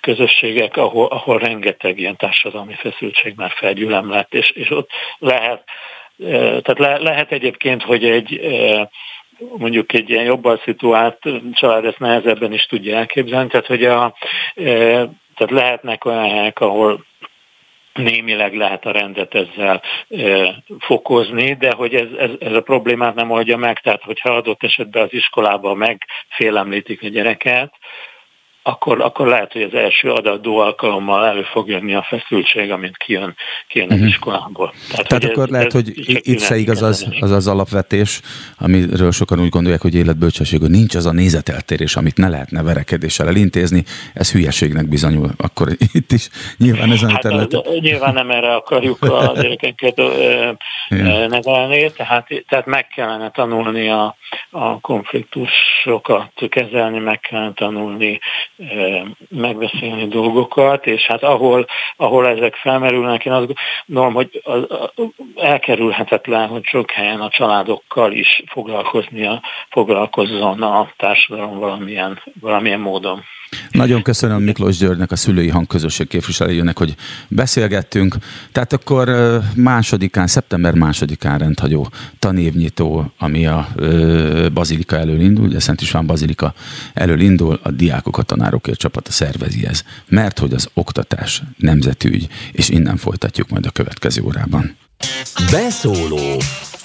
Speaker 5: közösségek, ahol, ahol rengeteg ilyen társadalmi feszültség már felgyülem lett, és, és ott lehet, tehát le, lehet egyébként, hogy egy mondjuk egy ilyen jobban szituált család ezt nehezebben is tudja elképzelni, tehát hogy a, tehát lehetnek olyan helyek, ahol némileg lehet a rendet ezzel fokozni, de hogy ez, ez, ez a problémát nem oldja meg, tehát hogyha adott esetben az iskolában megfélemlítik a gyereket, akkor, akkor lehet, hogy az első adadó alkalommal elő fog jönni a feszültség, amint kijön, kijön az mhm. iskolából.
Speaker 1: Tehát, Tehát akkor ez, lehet, ez hogy itt se igaz az, az az alapvetés, amiről sokan úgy gondolják, hogy életbölcsesség, hogy nincs az a nézeteltérés, amit ne lehetne verekedéssel elintézni, ez hülyeségnek bizonyul. Akkor itt is nyilván ezen hát a területen.
Speaker 5: Nyilván nem erre akarjuk a gyerekeket nevelni, tehát, tehát meg kellene tanulni a, a konfliktusokat kezelni, meg kellene tanulni megbeszélni dolgokat, és hát ahol, ahol ezek felmerülnek, én azt gondolom, hogy elkerülhetetlen, hogy sok helyen a családokkal is foglalkoznia, foglalkozzon a társadalom valamilyen, valamilyen módon.
Speaker 1: Nagyon köszönöm Miklós Györgynek, a szülői hangközösség képviselőjének, hogy beszélgettünk. Tehát akkor másodikán, szeptember másodikán rendhagyó tanévnyitó, ami a Bazilika elől indul, ugye Szent István Bazilika elől indul, a diákok, a tanárokért csapata szervezi ez, mert hogy az oktatás nemzetügy, és innen folytatjuk majd a következő órában.
Speaker 4: Beszóló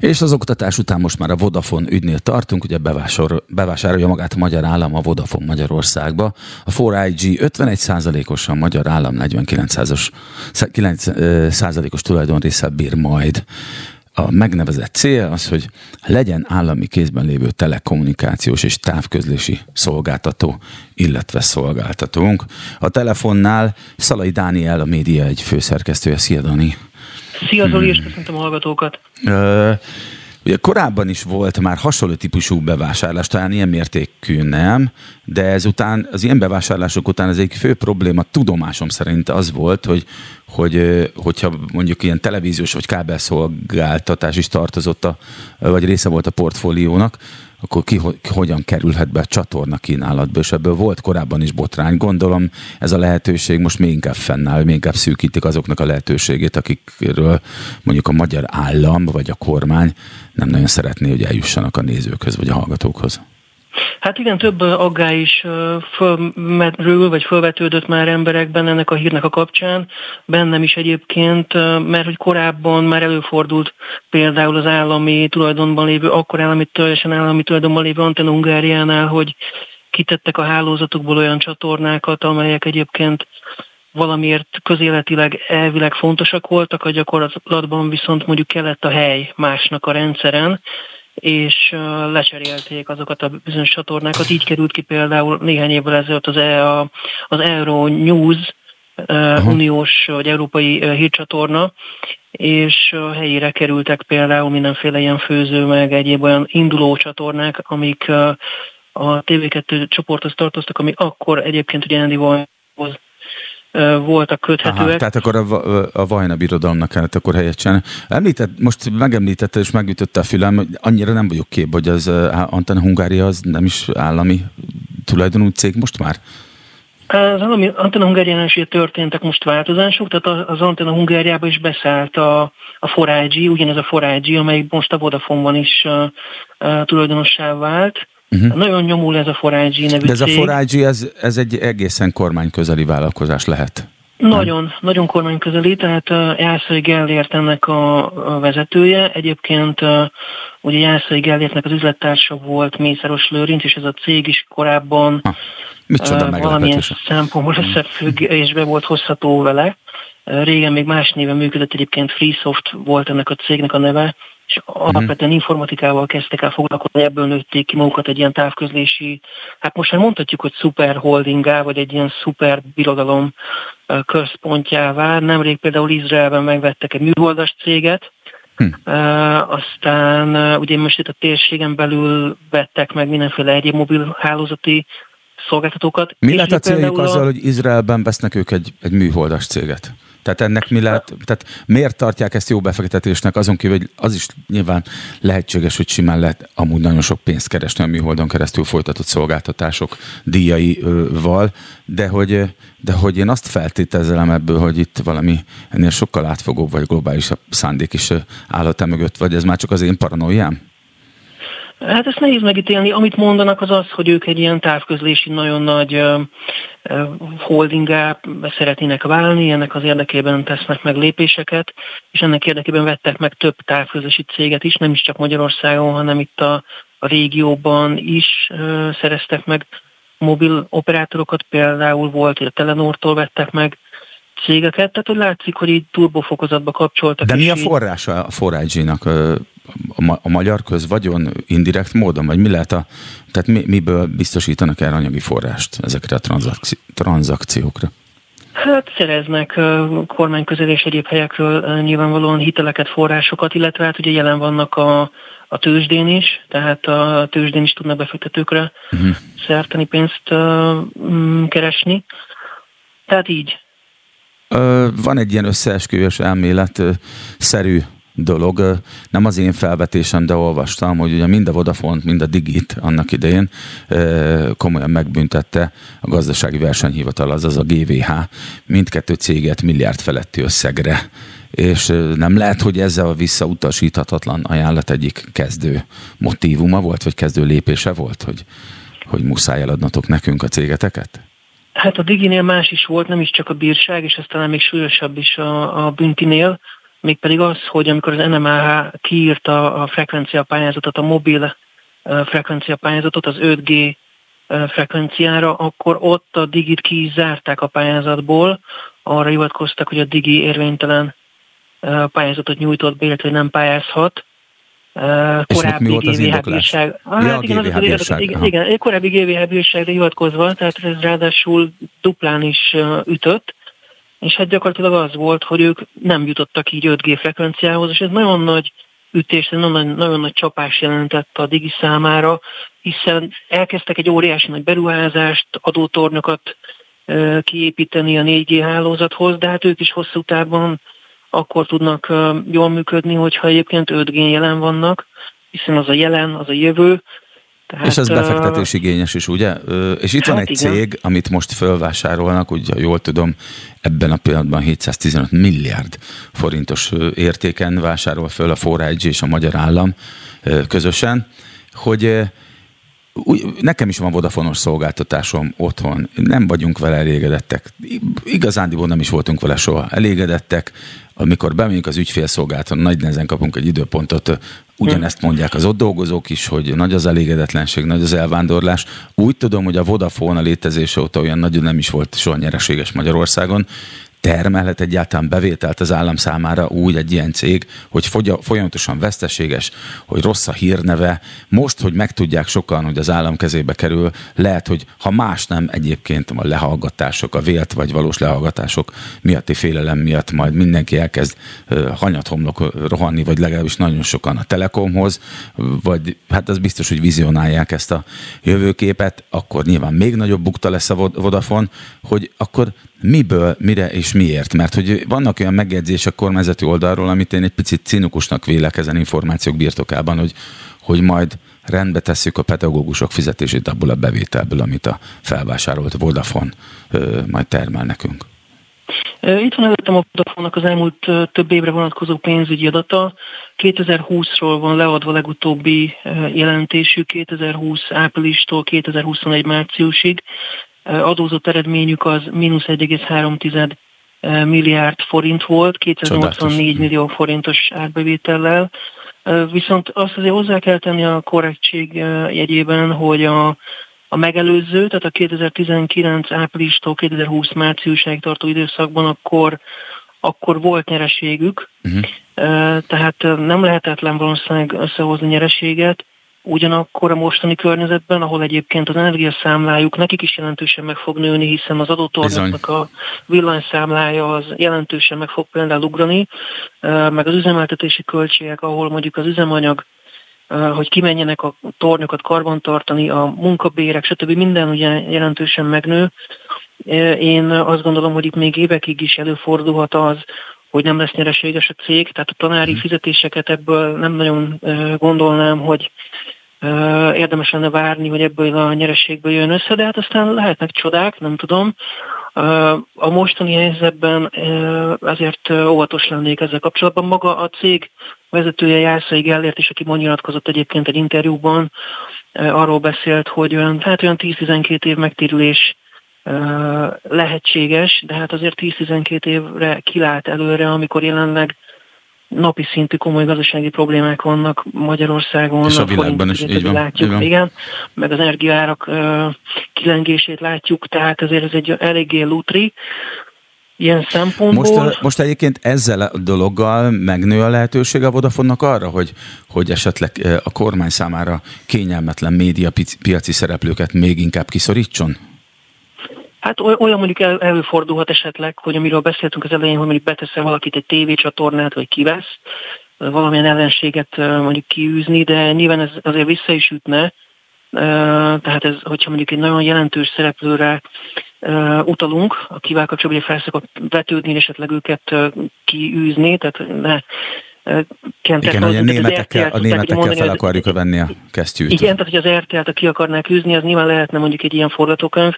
Speaker 1: És az oktatás után most már a Vodafone ügynél tartunk, ugye bevásár, bevásárolja magát a magyar állam a Vodafone Magyarországba. A 4IG 51%-os, a magyar állam 49%-os tulajdonrésze bír majd. A megnevezett cél az, hogy legyen állami kézben lévő telekommunikációs és távközlési szolgáltató, illetve szolgáltatónk. A telefonnál Szalai Dániel, a média egy főszerkesztője. Szia, Dani!
Speaker 6: Szia Zoli, és köszöntöm a hallgatókat. Uh,
Speaker 1: Ugye korábban is volt már hasonló típusú bevásárlás, talán ilyen mértékű nem, de ezután, az ilyen bevásárlások után az egyik fő probléma tudomásom szerint az volt, hogy, hogy hogyha mondjuk ilyen televíziós vagy kábelszolgáltatás is tartozott, a, vagy része volt a portfóliónak, akkor ki, ki hogyan kerülhet be a csatorna kínálatba, és ebből volt korábban is botrány. Gondolom ez a lehetőség most még inkább fennáll, még inkább szűkítik azoknak a lehetőségét, akikről mondjuk a magyar állam vagy a kormány nem nagyon szeretné, hogy eljussanak a nézőkhöz vagy a hallgatókhoz.
Speaker 6: Hát igen, több aggály is fölmerül, vagy fölvetődött már emberekben ennek a hírnek a kapcsán, bennem is egyébként, mert hogy korábban már előfordult például az állami tulajdonban lévő, akkor állami, teljesen állami tulajdonban lévő Antenna Hungáriánál, hogy kitettek a hálózatokból olyan csatornákat, amelyek egyébként valamiért közéletileg elvileg fontosak voltak, a gyakorlatban viszont mondjuk kellett a hely másnak a rendszeren, és lecserélték azokat a bizonyos csatornákat. Így került ki például néhány évvel ezelőtt az, e, az Euro News, uh, uniós vagy európai hírcsatorna, és helyére kerültek például mindenféle ilyen főző, meg egyéb olyan induló csatornák, amik a TV2 csoporthoz tartoztak, ami akkor egyébként ugye Andy Vajhoz voltak köthetőek. Aha,
Speaker 1: tehát akkor a, a Vajna birodalomnak kellett akkor helyet csinálni. Említett, most megemlítette és megütötte a fülem, hogy annyira nem vagyok kép, hogy az Antenna Hungária az nem is állami tulajdonú cég most már?
Speaker 6: Az állami Antenna Hungáriánál is történtek most változások, tehát az Antenna Hungáriába is beszállt a, a 4 ugyanez a 4 amely most a Vodafone-ban is uh, tulajdonossá vált. Uh-huh. Nagyon nyomul ez a Forágyi nevű
Speaker 1: De ez cég. a Forágyi, ez, ez egy egészen kormányközeli vállalkozás lehet.
Speaker 6: Nagyon, nem? nagyon kormányközeli, tehát uh, Jászai Gellért ennek a, a vezetője. Egyébként uh, ugye Jászai Gellértnek az üzlettársa volt Mészáros Lőrinc, és ez a cég is korábban ha, uh, valamilyen szempontból mhm. összefüggésbe volt hozható vele. Uh, régen még más néven működött, egyébként FreeSoft volt ennek a cégnek a neve, és alapvetően informatikával kezdtek el foglalkozni, ebből nőtték ki magukat egy ilyen távközlési, hát most már mondhatjuk, hogy szuper holdingá, vagy egy ilyen szuper birodalom központjává. Nemrég például Izraelben megvettek egy műholdas céget, Hm. Uh, aztán uh, ugye most itt a térségen belül vettek meg mindenféle egyéb mobil hálózati szolgáltatókat.
Speaker 1: Mi lehet a céljuk azzal, a... hogy Izraelben vesznek ők egy, egy műholdas céget? Tehát ennek mi lehet, tehát miért tartják ezt jó befektetésnek, azon kívül, hogy az is nyilván lehetséges, hogy simán lehet amúgy nagyon sok pénzt keresni a műholdon keresztül folytatott szolgáltatások díjaival, de hogy, de hogy én azt feltételezem ebből, hogy itt valami ennél sokkal átfogóbb vagy globálisabb szándék is állhat mögött, vagy ez már csak az én paranoiám?
Speaker 6: Hát ezt nehéz megítélni. Amit mondanak az az, hogy ők egy ilyen távközlési nagyon nagy holdingá szeretnének válni, ennek az érdekében tesznek meg lépéseket, és ennek érdekében vettek meg több távközlési céget is, nem is csak Magyarországon, hanem itt a, a régióban is szereztek meg mobil operátorokat, például volt, hogy a Telenortól vettek meg cégeket, tehát hogy látszik, hogy így turbofokozatba kapcsoltak.
Speaker 1: De mi a forrása a 4 nak a, a magyar közvagyon indirekt módon, vagy mi lehet a, tehát mi, miből biztosítanak el anyagi forrást ezekre a tranzakci, tranzakciókra?
Speaker 6: Hát szereznek kormányközel és egyéb helyekről nyilvánvalóan hiteleket, forrásokat, illetve hát ugye jelen vannak a, a tőzsdén is, tehát a tőzsdén is tudnak befektetőkre uh-huh. szerteni pénzt uh, keresni. Tehát így.
Speaker 1: Van egy ilyen összeesküvés elmélet szerű dolog. Nem az én felvetésem, de olvastam, hogy ugye mind a Vodafone, mind a Digit annak idején komolyan megbüntette a gazdasági versenyhivatal, azaz a GVH, mindkettő céget milliárd feletti összegre. És nem lehet, hogy ezzel a visszautasíthatatlan ajánlat egyik kezdő motívuma volt, vagy kezdő lépése volt, hogy, hogy muszáj eladnatok nekünk a cégeteket?
Speaker 6: Hát a Diginél más is volt, nem is csak a bírság, és aztán még súlyosabb is a, a Büntinél, mégpedig az, hogy amikor az NMAH kiírta a frekvencia pályázatot, a mobil frekvencia pályázatot az 5G frekvenciára, akkor ott a digit ki is zárták a pályázatból, arra hivatkoztak, hogy a digi érvénytelen pályázatot nyújtott be, illetve nem pályázhat.
Speaker 1: Korábbi GVH bírság.
Speaker 6: Ah, hát igen, GVH bírság. Igen, igen, korábbi GVH bírságra hivatkozva, tehát ez ráadásul duplán is ütött, és hát gyakorlatilag az volt, hogy ők nem jutottak így 5G frekvenciához, és ez nagyon nagy ütés, nagyon, nagyon nagy csapás jelentett a Digi számára, hiszen elkezdtek egy óriási nagy beruházást, adótornyokat kiépíteni a 4G hálózathoz, de hát ők is hosszú távon akkor tudnak jól működni, hogyha egyébként 5 g jelen vannak, hiszen az a jelen, az a jövő,
Speaker 1: tehát, és ez befektetésigényes is, ugye? És itt hát van egy igen. cég, amit most fölvásárolnak, ugye jól tudom, ebben a pillanatban 715 milliárd forintos értéken vásárol föl a 4 és a Magyar Állam közösen, hogy nekem is van vodafonos szolgáltatásom otthon, nem vagyunk vele elégedettek. Igazándiból nem is voltunk vele soha elégedettek. Amikor bemegyünk az ügyfélszolgálaton, nagy nehezen kapunk egy időpontot, ugyanezt mondják az ott dolgozók is, hogy nagy az elégedetlenség, nagy az elvándorlás. Úgy tudom, hogy a Vodafone a létezése óta olyan nagyon nem is volt soha nyereséges Magyarországon, termelhet egyáltalán bevételt az állam számára úgy egy ilyen cég, hogy folyamatosan veszteséges, hogy rossz a hírneve. Most, hogy megtudják sokan, hogy az állam kezébe kerül, lehet, hogy ha más nem egyébként a lehallgatások, a vélt vagy valós lehallgatások miatti félelem miatt majd mindenki elkezd hanyathomlok rohanni, vagy legalábbis nagyon sokan a Telekomhoz, vagy hát az biztos, hogy vizionálják ezt a jövőképet, akkor nyilván még nagyobb bukta lesz a Vodafone, hogy akkor miből, mire és miért. Mert hogy vannak olyan megjegyzések kormányzati oldalról, amit én egy picit cinikusnak vélek ezen információk birtokában, hogy, hogy majd rendbe tesszük a pedagógusok fizetését abból a bevételből, amit a felvásárolt Vodafone ö, majd termel nekünk.
Speaker 6: Itt van előttem a vodafone az elmúlt több évre vonatkozó pénzügyi adata. 2020-ról van leadva legutóbbi jelentésük, 2020 áprilistól 2021 márciusig adózott eredményük az mínusz 1,3 milliárd forint volt, 284 millió forintos árbevétellel. Viszont azt azért hozzá kell tenni a korrektség jegyében, hogy a, a megelőző, tehát a 2019 áprilistól 2020 márciusáig tartó időszakban akkor, akkor volt nyereségük, uh-huh. tehát nem lehetetlen valószínűleg összehozni nyereséget, Ugyanakkor a mostani környezetben, ahol egyébként az energiaszámlájuk nekik is jelentősen meg fog nőni, hiszen az adótornyoknak a villanyszámlája az jelentősen meg fog például ugrani, meg az üzemeltetési költségek, ahol mondjuk az üzemanyag hogy kimenjenek a tornyokat karbantartani, a munkabérek, stb. minden ugye jelentősen megnő. Én azt gondolom, hogy itt még évekig is előfordulhat az, hogy nem lesz nyereséges a cég, tehát a tanári mhm. fizetéseket ebből nem nagyon gondolnám, hogy érdemes lenne várni, hogy ebből a nyereségből jön össze, de hát aztán lehetnek csodák, nem tudom. A mostani helyzetben azért óvatos lennék ezzel kapcsolatban. Maga a cég vezetője Jászai Gellért is, aki ma nyilatkozott egyébként egy interjúban, arról beszélt, hogy olyan, hát olyan 10-12 év megtérülés lehetséges, de hát azért 10-12 évre kilát előre, amikor jelenleg napi szintű komoly gazdasági problémák vannak Magyarországon.
Speaker 1: És a világban is így van.
Speaker 6: Látjuk, igen. igen. Meg az energiaárak uh, kilengését látjuk, tehát azért ez egy eléggé lutri ilyen szempontból.
Speaker 1: Most, most egyébként ezzel a dologgal megnő a lehetőség a Vodafonnak arra, hogy, hogy esetleg a kormány számára kényelmetlen média piaci szereplőket még inkább kiszorítson?
Speaker 6: Hát olyan mondjuk el, előfordulhat esetleg, hogy amiről beszéltünk az elején, hogy mondjuk beteszel valakit egy tévécsatornát, vagy kivesz, valamilyen ellenséget mondjuk kiűzni, de nyilván ez azért vissza is ütne, tehát ez, hogyha mondjuk egy nagyon jelentős szereplőre utalunk, akivel kapcsolatban felszokott vetődni, és esetleg őket kiűzni, tehát ne
Speaker 1: Igen, hogy a németekkel, a németekkel fel akarjuk venni a kesztyűt.
Speaker 6: Igen, tehát hogy az RTL-t, ki akarnák űzni, az nyilván lehetne mondjuk egy ilyen forgatókönyv,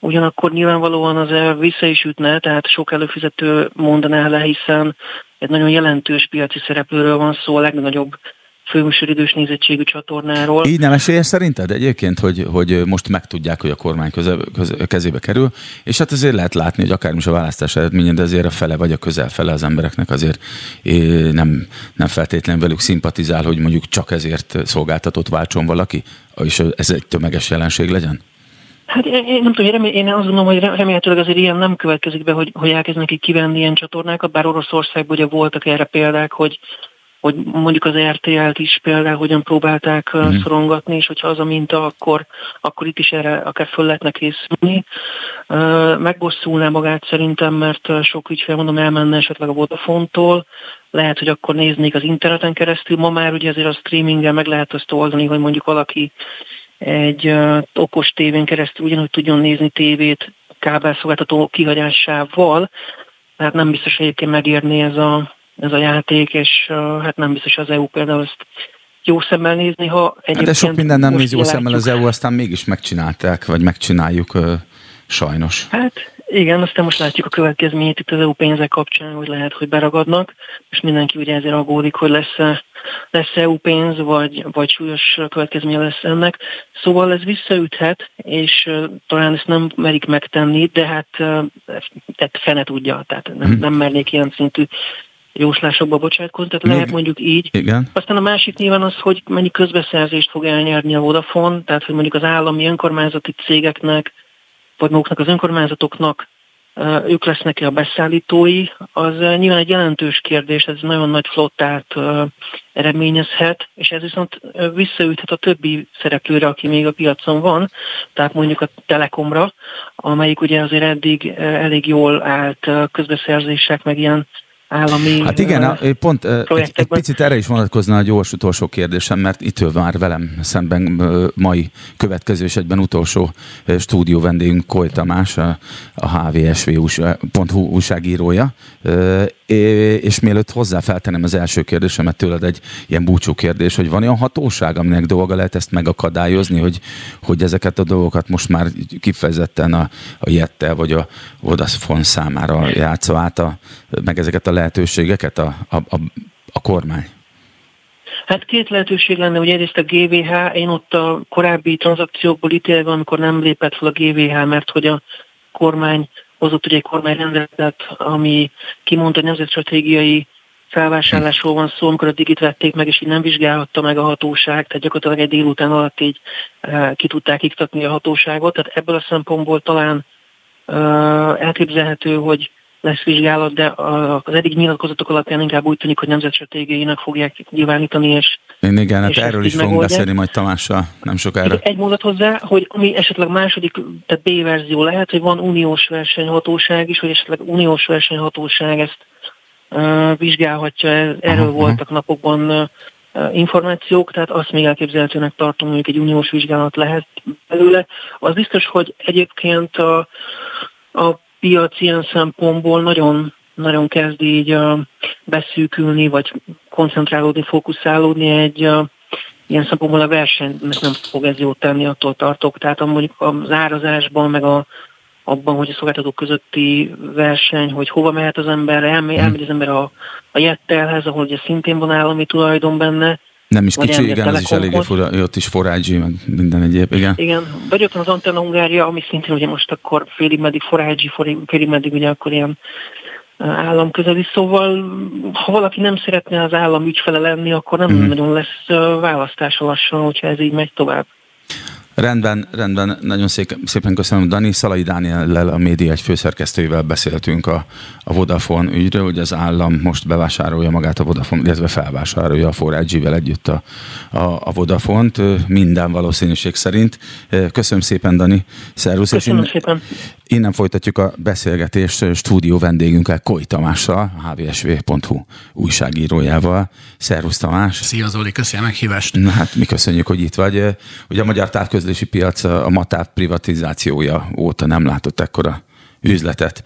Speaker 6: ugyanakkor nyilvánvalóan az vissza is ütne, tehát sok előfizető mondaná le, hiszen egy nagyon jelentős piaci szereplőről van szó, a legnagyobb főműsoridős nézettségű csatornáról.
Speaker 1: Így nem esélyes szerinted egyébként, hogy, hogy most megtudják, hogy a kormány köze, köze, kezébe kerül, és hát azért lehet látni, hogy akár is a választás eredménye, de azért a fele vagy a közel fele az embereknek azért nem, nem feltétlenül velük szimpatizál, hogy mondjuk csak ezért szolgáltatott váltson valaki, és ez egy tömeges jelenség legyen?
Speaker 6: Hát én, én nem tudom, én, remé- én azt gondolom, hogy remélhetőleg azért ilyen nem következik be, hogy, hogy elkezdenek így kivenni ilyen csatornákat, bár Oroszországban ugye voltak erre példák, hogy hogy mondjuk az RTL-t is például hogyan próbálták mm. szorongatni, és hogyha az a minta, akkor, akkor itt is erre akár föl lehetne készülni. Megbosszulná magát szerintem, mert sok ügyfél, mondom, elmenne esetleg a Vodafone-tól, lehet, hogy akkor néznék az interneten keresztül. Ma már ugye azért a streaminggel meg lehet azt oldani, hogy mondjuk valaki egy uh, okos tévén keresztül ugyanúgy tudjon nézni tévét kábelszolgáltató kihagyásával, tehát nem biztos egyébként megérni ez a, ez a játék, és hát nem biztos az EU például ezt jó szemmel nézni, ha
Speaker 1: egyébként... De sok minden nem néz jó szemmel az EU, aztán mégis megcsinálták, vagy megcsináljuk sajnos.
Speaker 6: Hát igen, aztán most látjuk a következményét itt az EU pénzek kapcsán, hogy lehet, hogy beragadnak, és mindenki ugye ezért aggódik, hogy lesz-e, lesz EU pénz, vagy, vagy súlyos következménye lesz ennek. Szóval ez visszaüthet, és uh, talán ezt nem merik megtenni, de hát uh, ezt fene tudja, tehát nem, hmm. nem mernék ilyen szintű jóslásokba bocsátkozni, tehát lehet mondjuk így.
Speaker 1: Igen.
Speaker 6: Aztán a másik nyilván az, hogy mennyi közbeszerzést fog elnyerni a Vodafone, tehát hogy mondjuk az állami önkormányzati cégeknek vagy maguknak az önkormányzatoknak ők lesznek-e a beszállítói, az nyilván egy jelentős kérdés, ez nagyon nagy flottát eredményezhet, és ez viszont visszaüthet a többi szereplőre, aki még a piacon van, tehát mondjuk a Telekomra, amelyik ugye azért eddig elég jól állt közbeszerzések, meg ilyen állami
Speaker 1: Hát igen, a, pont egy, egy picit erre is vonatkozna a gyors utolsó kérdésem, mert itt ül már velem szemben mai következő és egyben utolsó stúdió vendégünk Koly Tamás, a, a hvsv.hu újságírója, és mielőtt hozzá feltenem az első kérdésemet tőled egy ilyen búcsú kérdés, hogy van olyan hatóság, aminek dolga lehet ezt megakadályozni, hogy, hogy ezeket a dolgokat most már kifejezetten a, a Jettel vagy a Vodafone számára játszva át, a, meg ezeket a lehetőségeket a, a, a, a kormány?
Speaker 6: Hát két lehetőség lenne, hogy egyrészt a GVH, én ott a korábbi tranzakciókból ítélve, amikor nem lépett fel a GVH, mert hogy a kormány hozott ugye egy kormányrendeletet, ami kimondta, hogy nemzetstratégiai felvásárlásról van szó, amikor a digit vették meg, és így nem vizsgálhatta meg a hatóság, tehát gyakorlatilag egy délután alatt így e, ki tudták iktatni a hatóságot, tehát ebből a szempontból talán e, elképzelhető, hogy lesz vizsgálat, de az eddig nyilatkozatok alapján inkább úgy tűnik, hogy nemzetstratégiainak fogják nyilvánítani, és
Speaker 1: én igen, hát erről is fogunk beszélni majd Tamással, nem sokára.
Speaker 6: Egy mondat hozzá, hogy ami esetleg második, tehát B verzió lehet, hogy van uniós versenyhatóság is, hogy esetleg uniós versenyhatóság ezt uh, vizsgálhatja, erről aha, voltak aha. napokban uh, információk, tehát azt még elképzelhetőnek tartom, hogy egy uniós vizsgálat lehet belőle. Az biztos, hogy egyébként a, a piac ilyen szempontból nagyon, nagyon kezd így beszűkülni, vagy koncentrálódni, fókuszálódni egy ilyen szempontból a versenynek nem fog ez jót tenni, attól tartok. Tehát mondjuk az árazásban, meg a, abban, hogy a szolgáltatók közötti verseny, hogy hova mehet az ember, elmegy, elmegy az ember a, a Jettelhez, ahol ugye szintén van állami tulajdon benne,
Speaker 1: nem is kicsi, igen, ez is elég fura, ott is 4 meg minden egyéb, igen.
Speaker 6: Igen, vagy ott van az Antenna Hungária, ami szintén ugye most akkor félig meddig 4 félig meddig ugye akkor ilyen államközeli, szóval ha valaki nem szeretne az állam ügyfele lenni, akkor nem mm. nagyon lesz választása lassan, hogyha ez így megy tovább.
Speaker 1: Rendben, rendben, nagyon szépen köszönöm Dani. Szalai Dániellel, a média egy főszerkesztőjével beszéltünk a, a Vodafone ügyről, hogy az állam most bevásárolja magát a Vodafone, illetve felvásárolja a 4 együtt a, a, a Vodafone-t, minden valószínűség szerint. Köszönöm szépen, Dani. Szervusz.
Speaker 6: Köszönöm szépen.
Speaker 1: Innen folytatjuk a beszélgetést stúdió vendégünkkel, Koly Tamással, hvsv.hu újságírójával. Szervusz Tamás!
Speaker 7: Szia Zoli, köszönöm a meghívást!
Speaker 1: Na hát mi köszönjük, hogy itt vagy. Ugye a magyar távközlési piac a MATÁV privatizációja óta nem látott ekkora üzletet.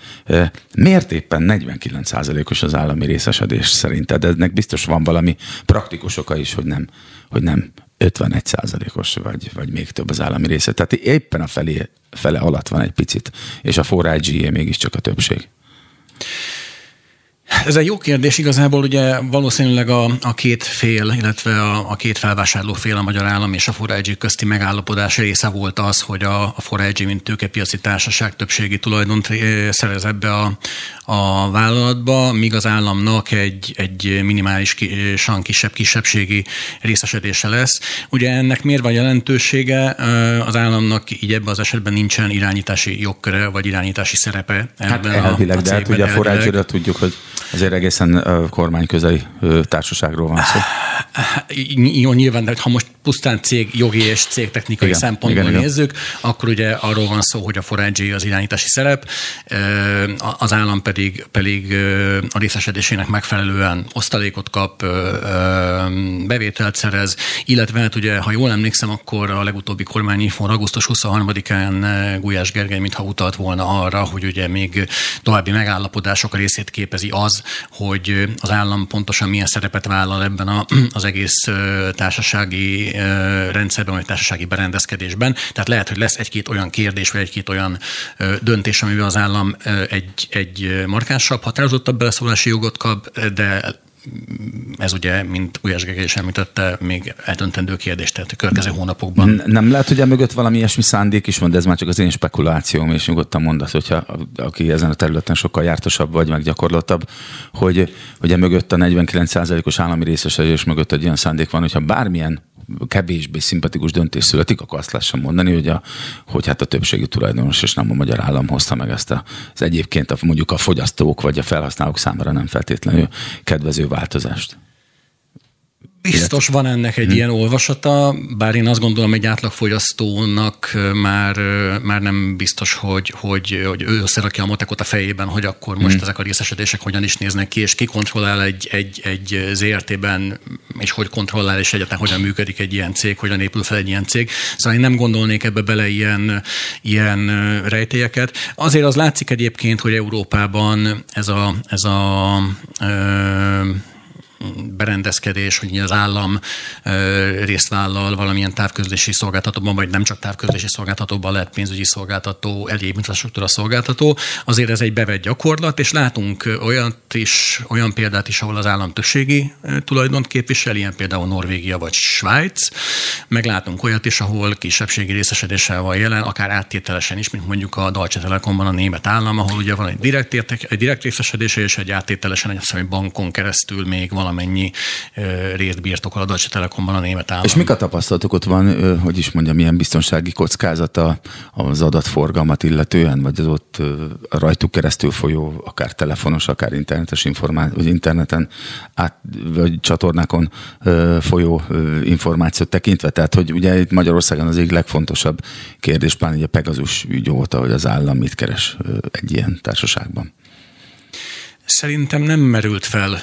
Speaker 1: Miért éppen 49%-os az állami részesedés szerinted? Ennek biztos van valami praktikus oka is, hogy nem, hogy nem 51 százalékos, vagy, vagy még több az állami része. Tehát éppen a felé, fele alatt van egy picit, és a 4 mégiscsak a többség.
Speaker 7: Ez egy jó kérdés. Igazából ugye valószínűleg a, a két fél, illetve a, a két felvásárló fél, a Magyar Állam és a Forágyi közti megállapodás része volt az, hogy a, a Forágyi, mint tőkepiaci társaság többségi tulajdont szerez ebbe a, a vállalatba, míg az államnak egy, egy minimálisan kisebb kisebbségi részesedése lesz. Ugye ennek miért van jelentősége? Az államnak így ebben az esetben nincsen irányítási jogköre, vagy irányítási szerepe.
Speaker 1: Hát elvileg, a, a de hát ugye a forrágyra tudjuk, hogy azért egészen kormányközeli társaságról van szó.
Speaker 7: Jó, nyilván, de ha most pusztán cég jogi és cégtechnikai igen, szempontból igen, nézzük, igen. akkor ugye arról van szó, hogy a forágyi az irányítási szerep, az állam pedig, pedig a részesedésének megfelelően osztalékot kap, bevételt szerez, illetve hát ugye, ha jól emlékszem, akkor a legutóbbi kormányinfon augusztus 23-án Gulyás Gergely mintha utalt volna arra, hogy ugye még további megállapodások részét képezi az, hogy az állam pontosan milyen szerepet vállal ebben a, az egész társasági rendszerben, vagy társasági berendezkedésben. Tehát lehet, hogy lesz egy-két olyan kérdés, vagy egy-két olyan döntés, amivel az állam egy, egy markánsabb, határozottabb beleszólási jogot kap, de ez ugye, mint Ujás Gergely is említette, még eldöntendő kérdés, tehát a következő hónapokban.
Speaker 1: Nem lehet, hogy mögött valami ilyesmi szándék is van, de ez már csak az én spekulációm, és nyugodtan mondasz, hogyha aki ezen a területen sokkal jártosabb vagy, meg gyakorlatabb, hogy, hogy mögött a 49%-os állami részesedés mögött egy olyan szándék van, hogyha bármilyen kevésbé szimpatikus döntés születik, akkor azt lehessen mondani, hogy, a, hogy hát a többségi tulajdonos és nem a magyar állam hozta meg ezt a, az egyébként a, mondjuk a fogyasztók vagy a felhasználók számára nem feltétlenül kedvező változást.
Speaker 7: Biztos van ennek egy hmm. ilyen olvasata, bár én azt gondolom, egy átlagfogyasztónak már, már nem biztos, hogy, hogy, hogy ő összerakja a matekot a fejében, hogy akkor most hmm. ezek a részesedések hogyan is néznek ki, és ki kontrollál egy, egy, egy ZRT-ben, és hogy kontrollál, és egyáltalán hogyan működik egy ilyen cég, hogyan épül fel egy ilyen cég. Szóval én nem gondolnék ebbe bele ilyen, ilyen rejtélyeket. Azért az látszik egyébként, hogy Európában ez a, ez a ö, berendezkedés, hogy az állam részt vállal valamilyen távközlési szolgáltatóban, vagy nem csak távközlési szolgáltatóban lehet pénzügyi szolgáltató, egyéb infrastruktúra szolgáltató, azért ez egy bevett gyakorlat, és látunk olyat is, olyan példát is, ahol az állam többségi tulajdont képvisel, ilyen például Norvégia vagy Svájc, meg látunk olyat is, ahol kisebbségi részesedéssel van jelen, akár áttételesen is, mint mondjuk a Deutsche Telekomban a német állam, ahol ugye van egy direkt, értek, egy direkt részesedése, és egy áttételesen egy bankon keresztül még van valamennyi részt birtokol a Deutsche Telekomban a német állam.
Speaker 1: És mik a tapasztalatok ott van, hogy is mondjam, milyen biztonsági kockázata az adatforgalmat illetően, vagy az ott rajtuk keresztül folyó, akár telefonos, akár internetes információ, vagy interneten át, vagy csatornákon folyó információt tekintve? Tehát, hogy ugye itt Magyarországon az egyik legfontosabb kérdés, pláne a Pegazus ügy óta, hogy az állam mit keres egy ilyen társaságban.
Speaker 7: Szerintem nem merült fel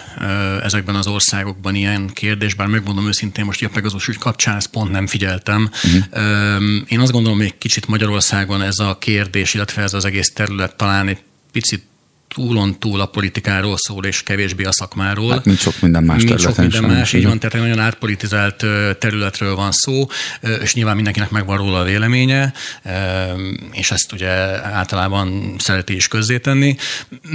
Speaker 7: ezekben az országokban ilyen kérdés, bár megmondom őszintén, most a Pegasus ügy kapcsán ezt pont nem figyeltem. Uh-huh. Én azt gondolom, hogy egy kicsit Magyarországon ez a kérdés, illetve ez az egész terület talán egy picit túlon túl a politikáról szól, és kevésbé a szakmáról.
Speaker 1: Hát, mint sok minden más
Speaker 7: mint sok minden más, így van, tehát egy nagyon átpolitizált területről van szó, és nyilván mindenkinek megvan róla a véleménye, és ezt ugye általában szereti is közzétenni.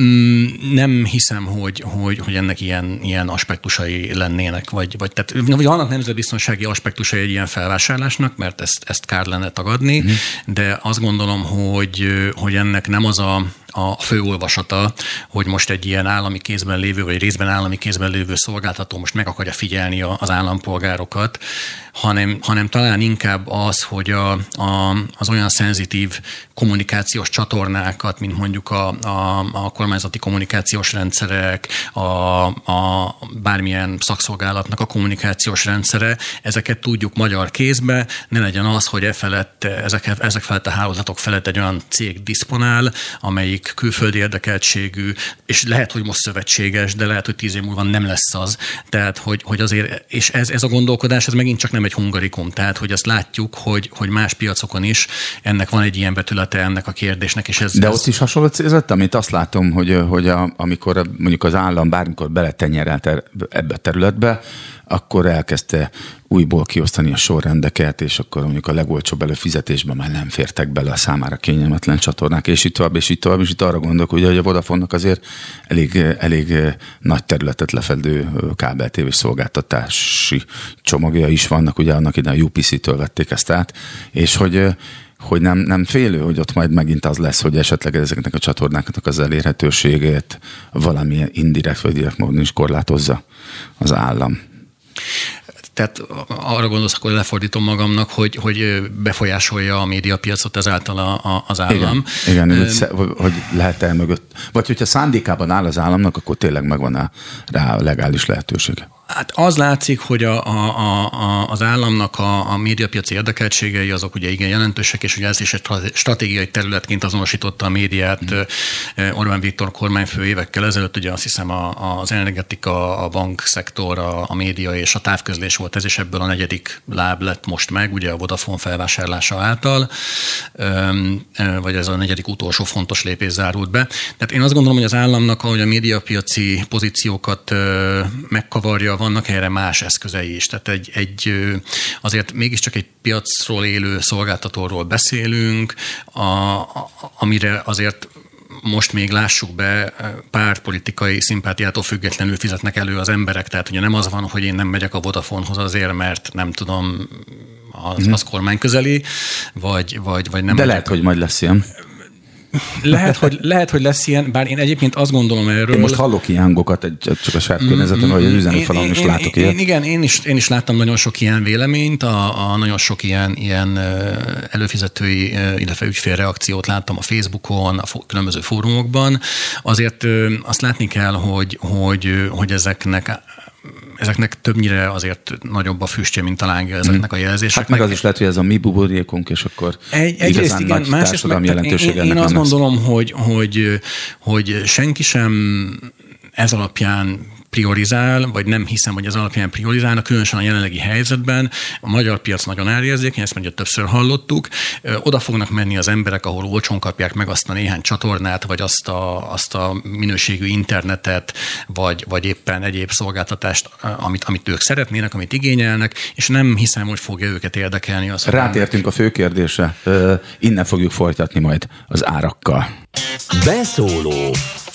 Speaker 7: Mm, nem hiszem, hogy, hogy, hogy ennek ilyen, ilyen aspektusai lennének, vagy, vagy, tehát, vagy vannak nemzetbiztonsági aspektusai egy ilyen felvásárlásnak, mert ezt, ezt kár lenne tagadni, mm. de azt gondolom, hogy, hogy ennek nem az a a fő olvasata, hogy most egy ilyen állami kézben lévő, vagy részben állami kézben lévő szolgáltató most meg akarja figyelni az állampolgárokat, hanem, hanem talán inkább az, hogy a, a, az olyan szenzitív kommunikációs csatornákat, mint mondjuk a, a, a kormányzati kommunikációs rendszerek, a, a bármilyen szakszolgálatnak a kommunikációs rendszere, ezeket tudjuk magyar kézbe, ne legyen az, hogy e felett, ezek, ezek felett a hálózatok felett egy olyan cég diszponál, amelyik külföldi érdekeltségű, és lehet, hogy most szövetséges, de lehet, hogy tíz év múlva nem lesz az. Tehát, hogy, hogy azért, és ez, ez a gondolkodás, ez megint csak nem egy hungarikum, tehát, hogy azt látjuk, hogy, hogy más piacokon is ennek van egy ilyen betülete ennek a kérdésnek. És ez,
Speaker 1: de
Speaker 7: ez...
Speaker 1: ott is hasonló célzat, amit azt látom, hogy, hogy a, amikor mondjuk az állam bármikor beletenyerelt ebbe a területbe, akkor elkezdte újból kiosztani a sorrendeket, és akkor mondjuk a legolcsóbb előfizetésben már nem fértek bele a számára kényelmetlen csatornák, és itt tovább, és itt tovább, és itt arra gondolok, hogy a Vodafone-nak azért elég, elég nagy területet lefedő kábel tévés szolgáltatási csomagja is vannak, ugye annak ide a UPC-től vették ezt át, és hogy hogy nem, nem félő, hogy ott majd megint az lesz, hogy esetleg ezeknek a csatornáknak az elérhetőségét valamilyen indirekt vagy direkt módon is korlátozza az állam.
Speaker 7: Tehát arra gondolsz, akkor lefordítom magamnak, hogy, hogy befolyásolja a médiapiacot ezáltal a, a, az állam.
Speaker 1: Igen, igen hogy, hogy lehet el mögött. Vagy hogyha szándékában áll az államnak, akkor tényleg megvan rá a legális lehetősége.
Speaker 7: Hát az látszik, hogy a, a, a, az államnak a, a médiapiaci érdekeltségei azok ugye igen jelentősek, és ugye ez is egy stratégiai területként azonosította a médiát mm. Orbán Viktor kormányfő évekkel ezelőtt, ugye azt hiszem a, az energetika, a bankszektor, a, a média és a távközlés volt ez, és ebből a negyedik láb lett most meg, ugye a Vodafone felvásárlása által, vagy ez a negyedik utolsó fontos lépés zárult be. Tehát én azt gondolom, hogy az államnak, ahogy a médiapiaci pozíciókat megkavarja, vannak erre más eszközei is. Tehát egy, egy azért mégiscsak egy piacról élő szolgáltatóról beszélünk, a, a, amire azért most még lássuk be, pártpolitikai szimpátiától függetlenül fizetnek elő az emberek, tehát ugye nem az van, hogy én nem megyek a Vodafonehoz azért, mert nem tudom, az, mhm. az kormány közeli, vagy, vagy, vagy nem.
Speaker 1: De lehet, hogy majd lesz ilyen.
Speaker 7: Lehet hogy, lehet, hogy lesz ilyen, bár én egyébként azt gondolom erről.
Speaker 1: Én most hallok ilyen hangokat, csak a saját környezetem, hogy az üzenőfalon is látok
Speaker 7: én, ilyet. Igen, én is, én is láttam nagyon sok ilyen véleményt, a, a nagyon sok ilyen, ilyen előfizetői, illetve ügyfélreakciót láttam a Facebookon, a különböző fórumokban. Azért azt látni kell, hogy, hogy, hogy ezeknek ezeknek többnyire azért nagyobb a füstje, mint a lángja ezeknek a jelzéseknek. Hát
Speaker 1: meg az is lehet, hogy ez a mi buborékunk, és akkor
Speaker 7: Egy, egyrészt igen, másrészt meg, én, én, én azt gondolom, hogy, hogy, hogy senki sem ez alapján priorizál, vagy nem hiszem, hogy az alapján priorizálnak, különösen a jelenlegi helyzetben. A magyar piac nagyon elérzékeny, ezt mondja többször hallottuk. Oda fognak menni az emberek, ahol olcsón kapják meg azt a néhány csatornát, vagy azt a, azt a minőségű internetet, vagy, vagy éppen egyéb szolgáltatást, amit, amit ők szeretnének, amit igényelnek, és nem hiszem, hogy fogja őket érdekelni. Az,
Speaker 1: Rátértünk a fő kérdésre. Innen fogjuk folytatni majd az árakkal.
Speaker 4: Beszóló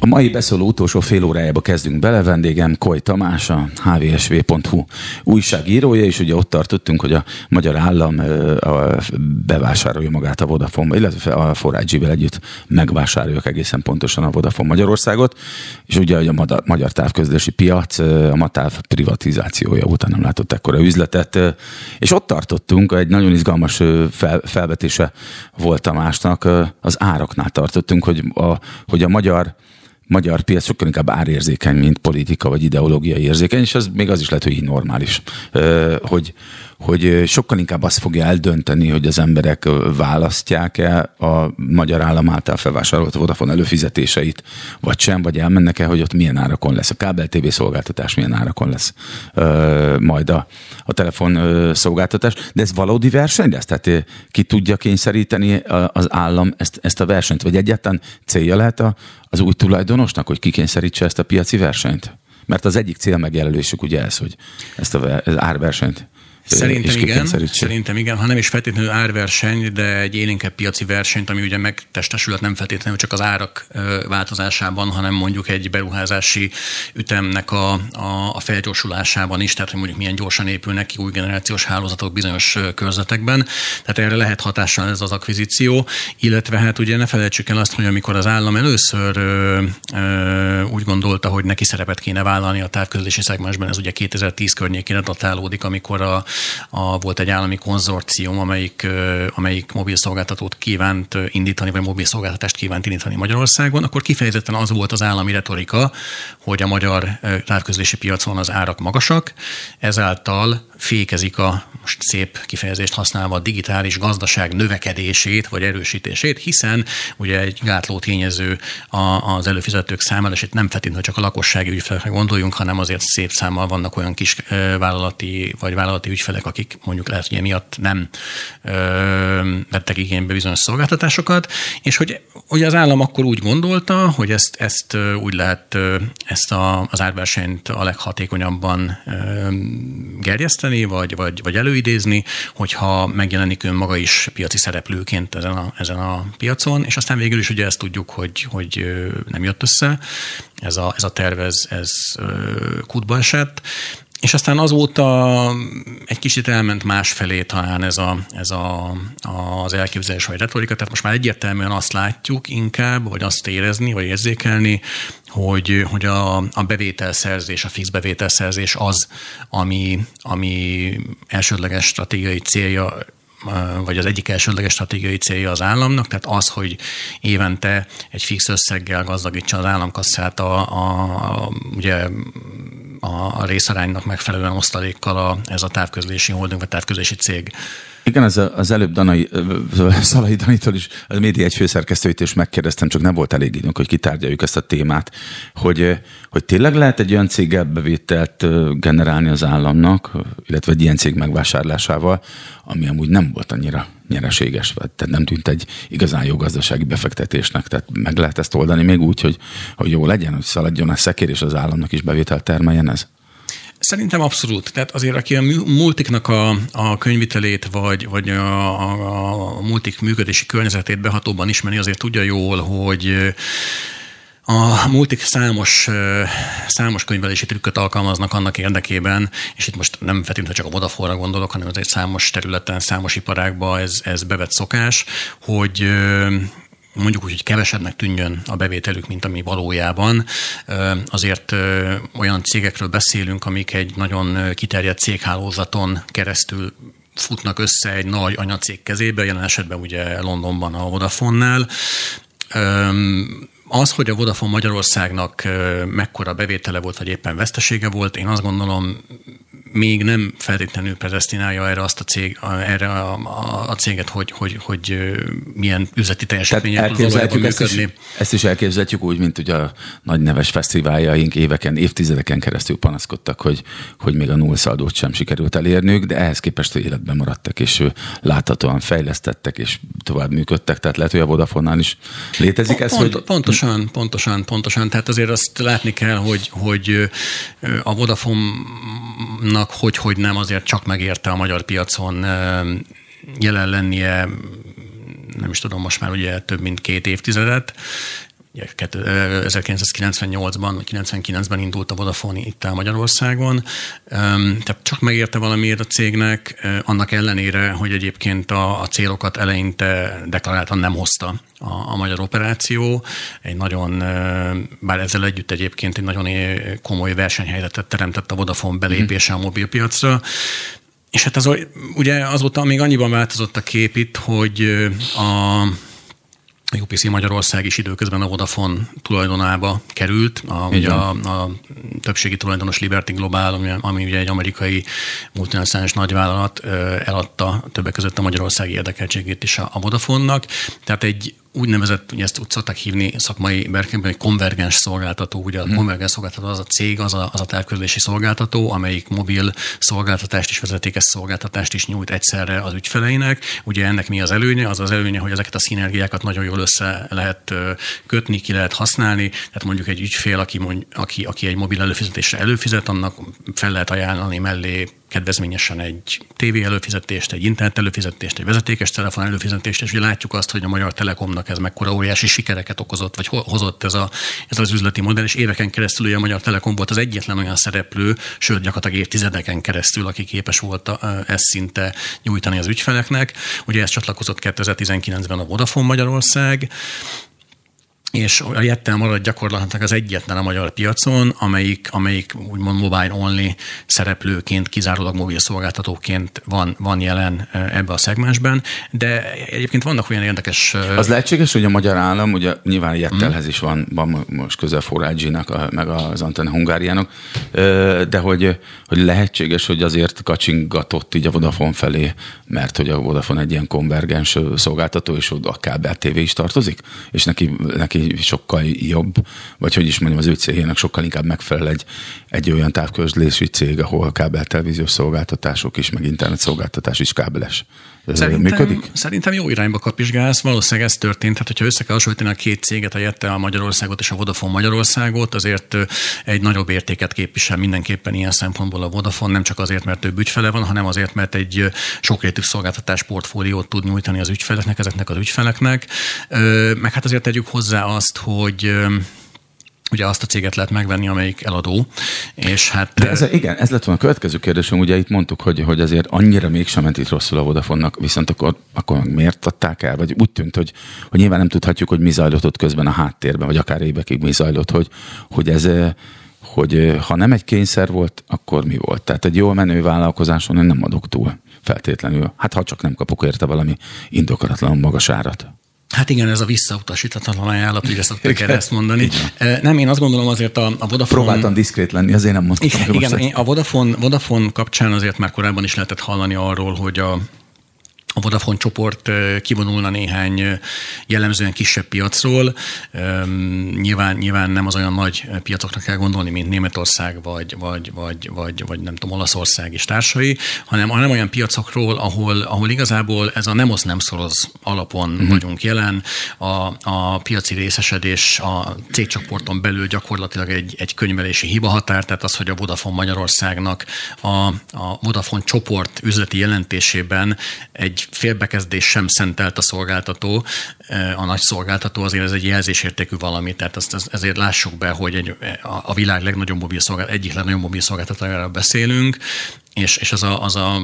Speaker 1: A mai beszóló utolsó fél órájába kezdünk bele. Vendégem Koly Tamás, a hvsv.hu újságírója, és ugye ott tartottunk, hogy a magyar állam bevásárolja magát a Vodafone, illetve a Forage-vel együtt megvásároljuk egészen pontosan a Vodafone Magyarországot, és ugye a magyar távközlési piac, a MATÁV privatizációja után nem látott ekkora üzletet, és ott tartottunk, egy nagyon izgalmas fel, felvetése volt Tamásnak, az áraknál tartottunk, hogy a, hogy a magyar magyar piac sokkal inkább árérzékeny, mint politika vagy ideológiai érzékeny, és az még az is lehet, hogy így normális. Hogy, hogy sokkal inkább azt fogja eldönteni, hogy az emberek választják-e a magyar állam által felvásárolt Vodafone előfizetéseit, vagy sem, vagy elmennek-e, hogy ott milyen árakon lesz. A kábel TV szolgáltatás milyen árakon lesz majd a, a telefon szolgáltatás. De ez valódi verseny lesz? Tehát ki tudja kényszeríteni az állam ezt, ezt a versenyt? Vagy egyáltalán célja lehet a, az új tulajdonosnak, hogy kikényszerítse ezt a piaci versenyt? Mert az egyik cél megjelölésük ugye ez, hogy ezt a, az árversenyt
Speaker 7: Szerintem igen, szerintem igen, ha nem is feltétlenül árverseny, de egy élénkebb piaci versenyt, ami ugye megtestesülhet nem feltétlenül csak az árak változásában, hanem mondjuk egy beruházási ütemnek a, a, a felgyorsulásában is, tehát hogy mondjuk milyen gyorsan épülnek ki új generációs hálózatok bizonyos körzetekben. Tehát erre lehet hatással ez az akvizíció, illetve hát ugye ne felejtsük el azt, hogy amikor az állam először ö, ö, úgy gondolta, hogy neki szerepet kéne vállalni a távközlési szegmensben, ez ugye 2010 környékén datálódik, amikor a a, volt egy állami konzorcium, amelyik, amelyik mobil szolgáltatót kívánt indítani, vagy mobil szolgáltatást kívánt indítani Magyarországon, akkor kifejezetten az volt az állami retorika, hogy a magyar távközlési piacon az árak magasak, ezáltal fékezik a most szép kifejezést használva a digitális gazdaság növekedését vagy erősítését, hiszen ugye egy gátló tényező az előfizetők számára, és itt nem feltétlenül csak a lakossági ügyfelekre gondoljunk, hanem azért szép számmal vannak olyan kis vállalati vagy vállalati ügyfelek, akik mondjuk lehet, hogy emiatt nem ö, vettek igénybe bizonyos szolgáltatásokat, és hogy, hogy az állam akkor úgy gondolta, hogy ezt, ezt úgy lehet ezt a, az árversenyt a leghatékonyabban ö, gerjeszteni, vagy, vagy, vagy előidézni, hogyha megjelenik ön maga is piaci szereplőként ezen a, ezen a piacon, és aztán végül is ugye ezt tudjuk, hogy, hogy nem jött össze, ez a, ez a terv, ez, ez kutba esett, és aztán azóta egy kicsit elment másfelé talán ez, a, ez a, az elképzelés vagy retorika, tehát most már egyértelműen azt látjuk inkább, vagy azt érezni, vagy érzékelni, hogy, hogy a, a bevételszerzés, a fix bevételszerzés az, ami, ami elsődleges stratégiai célja vagy az egyik elsődleges stratégiai célja az államnak, tehát az, hogy évente egy fix összeggel gazdagítsa az államkasszát a, a, a ugye a, részaránynak megfelelően osztalékkal a, ez a távközlési holding, vagy távközlési cég.
Speaker 1: Igen, az, az előbb Danai, Szalai Danitól is, a média egy főszerkesztőit is megkérdeztem, csak nem volt elég időnk, hogy kitárgyaljuk ezt a témát, hogy, hogy tényleg lehet egy olyan céggel bevételt generálni az államnak, illetve egy ilyen cég megvásárlásával, ami amúgy nem volt annyira nyereséges, tehát nem tűnt egy igazán jó gazdasági befektetésnek, tehát meg lehet ezt oldani még úgy, hogy, hogy jó legyen, hogy szaladjon a szekér, és az államnak is bevételt termeljen ez?
Speaker 7: Szerintem abszolút. Tehát azért, aki a multiknak a, a könyvitelét, vagy, vagy a, a, a multik működési környezetét behatóban ismeri, azért tudja jól, hogy a multik számos, számos könyvelési trükköt alkalmaznak annak érdekében, és itt most nem feltétlenül csak a vodafone gondolok, hanem ez egy számos területen, számos iparágban ez, ez bevett szokás, hogy mondjuk úgy, hogy kevesebbnek tűnjön a bevételük, mint ami valójában. Azért olyan cégekről beszélünk, amik egy nagyon kiterjedt céghálózaton keresztül futnak össze egy nagy anyacég kezébe, jelen esetben ugye Londonban a Vodafone-nál. Az, hogy a Vodafone Magyarországnak mekkora bevétele volt, vagy éppen vesztesége volt, én azt gondolom még nem feltétlenül predestinálja erre azt a cég, erre a, a, a céget, hogy, hogy, hogy milyen üzleti teljesítmények tud
Speaker 1: ezt is, ezt is elképzelhetjük úgy, mint ugye a nagy neves fesztiváljaink éveken, évtizedeken keresztül panaszkodtak, hogy, hogy még a nullszaldót sem sikerült elérniük, de ehhez képest életben maradtak, és láthatóan fejlesztettek, és tovább működtek, tehát lehet, hogy a vodafone is létezik ez, Pont,
Speaker 7: hogy... Pontosan, pontosan, pontosan, tehát azért azt látni kell, hogy, hogy a Vodafone annak, hogy, hogy nem azért csak megérte a magyar piacon jelen lennie, nem is tudom, most már ugye több mint két évtizedet, 1998-ban, vagy 99-ben indult a Vodafone itt a Magyarországon. Tehát csak megérte valamiért a cégnek, annak ellenére, hogy egyébként a, a célokat eleinte deklaráltan nem hozta a, a magyar operáció. Egy nagyon, bár ezzel együtt egyébként egy nagyon komoly versenyhelyzetet teremtett a Vodafone belépése a mobilpiacra. És hát az, ugye azóta még annyiban változott a kép itt, hogy a a UPC Magyarország is időközben a Vodafone tulajdonába került. A, ugye a, a többségi tulajdonos Liberty Global, ami, ami ugye egy amerikai multinacionális nagyvállalat eladta többek között a magyarországi érdekeltségét is a, a Vodafone-nak. Tehát egy úgynevezett, ugye ezt úgy szokták hívni szakmai berkemben, hogy konvergens szolgáltató. Ugye a hmm. konvergens szolgáltató az a cég, az a, az a távközlési szolgáltató, amelyik mobil szolgáltatást és vezetékes szolgáltatást is nyújt egyszerre az ügyfeleinek. Ugye ennek mi az előnye? Az az előnye, hogy ezeket a szinergiákat nagyon jól össze lehet kötni, ki lehet használni. Tehát mondjuk egy ügyfél, aki, mond, aki, aki egy mobil előfizetésre előfizet, annak fel lehet ajánlani mellé kedvezményesen egy TV előfizetést, egy internet előfizetést, egy vezetékes telefon előfizetést, és ugye látjuk azt, hogy a Magyar Telekomnak ez mekkora óriási sikereket okozott, vagy hozott ez, a, ez az üzleti modell, és éveken keresztül ugye a Magyar Telekom volt az egyetlen olyan szereplő, sőt gyakorlatilag évtizedeken keresztül, aki képes volt ezt szinte nyújtani az ügyfeleknek. Ugye ez csatlakozott 2019-ben a Vodafone Magyarország, és a Jettel marad gyakorlatilag az egyetlen a magyar piacon, amelyik, amelyik úgymond mobile only szereplőként, kizárólag mobil szolgáltatóként van, van jelen ebbe a szegmensben, de egyébként vannak olyan érdekes...
Speaker 1: Az lehetséges, hogy a magyar állam, ugye nyilván Jettelhez is van, van most közel Forágyinak, meg az Antena Hungáriának, de hogy, hogy lehetséges, hogy azért kacsingatott így a Vodafone felé, mert hogy a Vodafone egy ilyen konvergens szolgáltató, és oda a kábel TV is tartozik, és neki, neki neki sokkal jobb, vagy hogy is mondjam, az ő cégének sokkal inkább megfelel egy, egy olyan távközlési cég, ahol kábel televíziós szolgáltatások is, meg internet szolgáltatás is kábeles
Speaker 7: szerintem, működik? Szerintem jó irányba kapizsgálsz, valószínűleg ez történt. Tehát, hogyha össze kell hasonlítani a két céget, a Jette a Magyarországot és a Vodafone Magyarországot, azért egy nagyobb értéket képvisel mindenképpen ilyen szempontból a Vodafone, nem csak azért, mert több ügyfele van, hanem azért, mert egy sokrétű szolgáltatás portfóliót tud nyújtani az ügyfeleknek, ezeknek az ügyfeleknek. Meg hát azért tegyük hozzá azt, hogy ugye azt a céget lehet megvenni, amelyik eladó, és hát...
Speaker 1: De ez, igen, ez lett volna a következő kérdésem, ugye itt mondtuk, hogy, hogy azért annyira mégsem ment itt rosszul a Vodafone-nak, viszont akkor, akkor miért adták el? Vagy úgy tűnt, hogy, hogy nyilván nem tudhatjuk, hogy mi zajlott ott közben a háttérben, vagy akár évekig mi zajlott, hogy, hogy ez hogy ha nem egy kényszer volt, akkor mi volt? Tehát egy jól menő vállalkozáson én nem adok túl feltétlenül. Hát ha csak nem kapok érte valami indokolatlan magas árat.
Speaker 7: Hát igen, ez a visszautasítatlan ajánlat, ugye szokták erre ezt mondani. Nem, én azt gondolom azért a, a Vodafone...
Speaker 1: Próbáltam diszkrétlenni, azért nem mondtam.
Speaker 7: Igen, igen a Vodafone, Vodafone kapcsán azért már korábban is lehetett hallani arról, hogy a, a Vodafone csoport kivonulna néhány jellemzően kisebb piacról. Nyilván, nyilván nem az olyan nagy piacoknak kell gondolni, mint Németország, vagy, vagy, vagy, vagy, vagy nem tudom, Olaszország és társai, hanem, hanem olyan piacokról, ahol, ahol igazából ez a nem osz nem szoroz alapon uh-huh. vagyunk jelen. A, a piaci részesedés a cégcsoporton belül gyakorlatilag egy, egy könyvelési hibahatár, tehát az, hogy a Vodafone Magyarországnak a, a Vodafone csoport üzleti jelentésében egy félbekezdés sem szentelt a szolgáltató, eh, a nagy szolgáltató, azért ez egy jelzésértékű valami, tehát azt, ezért lássuk be, hogy egy, a világ legnagyobb mobil szolgálat, egyik legnagyobb mobil szolgáltatójára beszélünk, és, és az, a, az a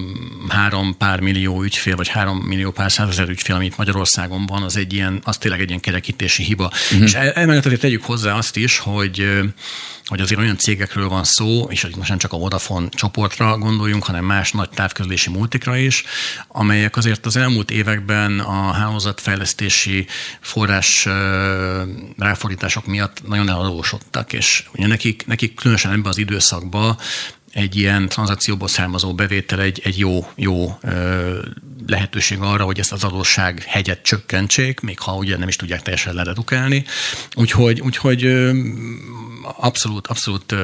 Speaker 7: három pár millió ügyfél, vagy három millió pár százezer ügyfél, amit Magyarországon van, az egy ilyen, az tényleg egy ilyen kerekítési hiba. Uh-huh. És emellett azért tegyük hozzá azt is, hogy hogy azért olyan cégekről van szó, és most nem csak a Vodafone csoportra gondoljunk, hanem más nagy távközlési multikra is, amelyek azért az elmúlt években a hálózatfejlesztési forrás ráfordítások miatt nagyon eladósodtak, és ugye nekik, nekik különösen ebben az időszakban egy ilyen tranzakcióból származó bevétel egy, egy jó, jó ö, lehetőség arra, hogy ezt az adósság hegyet csökkentsék, még ha ugye nem is tudják teljesen lededukálni. Úgyhogy, úgyhogy abszolút, abszolút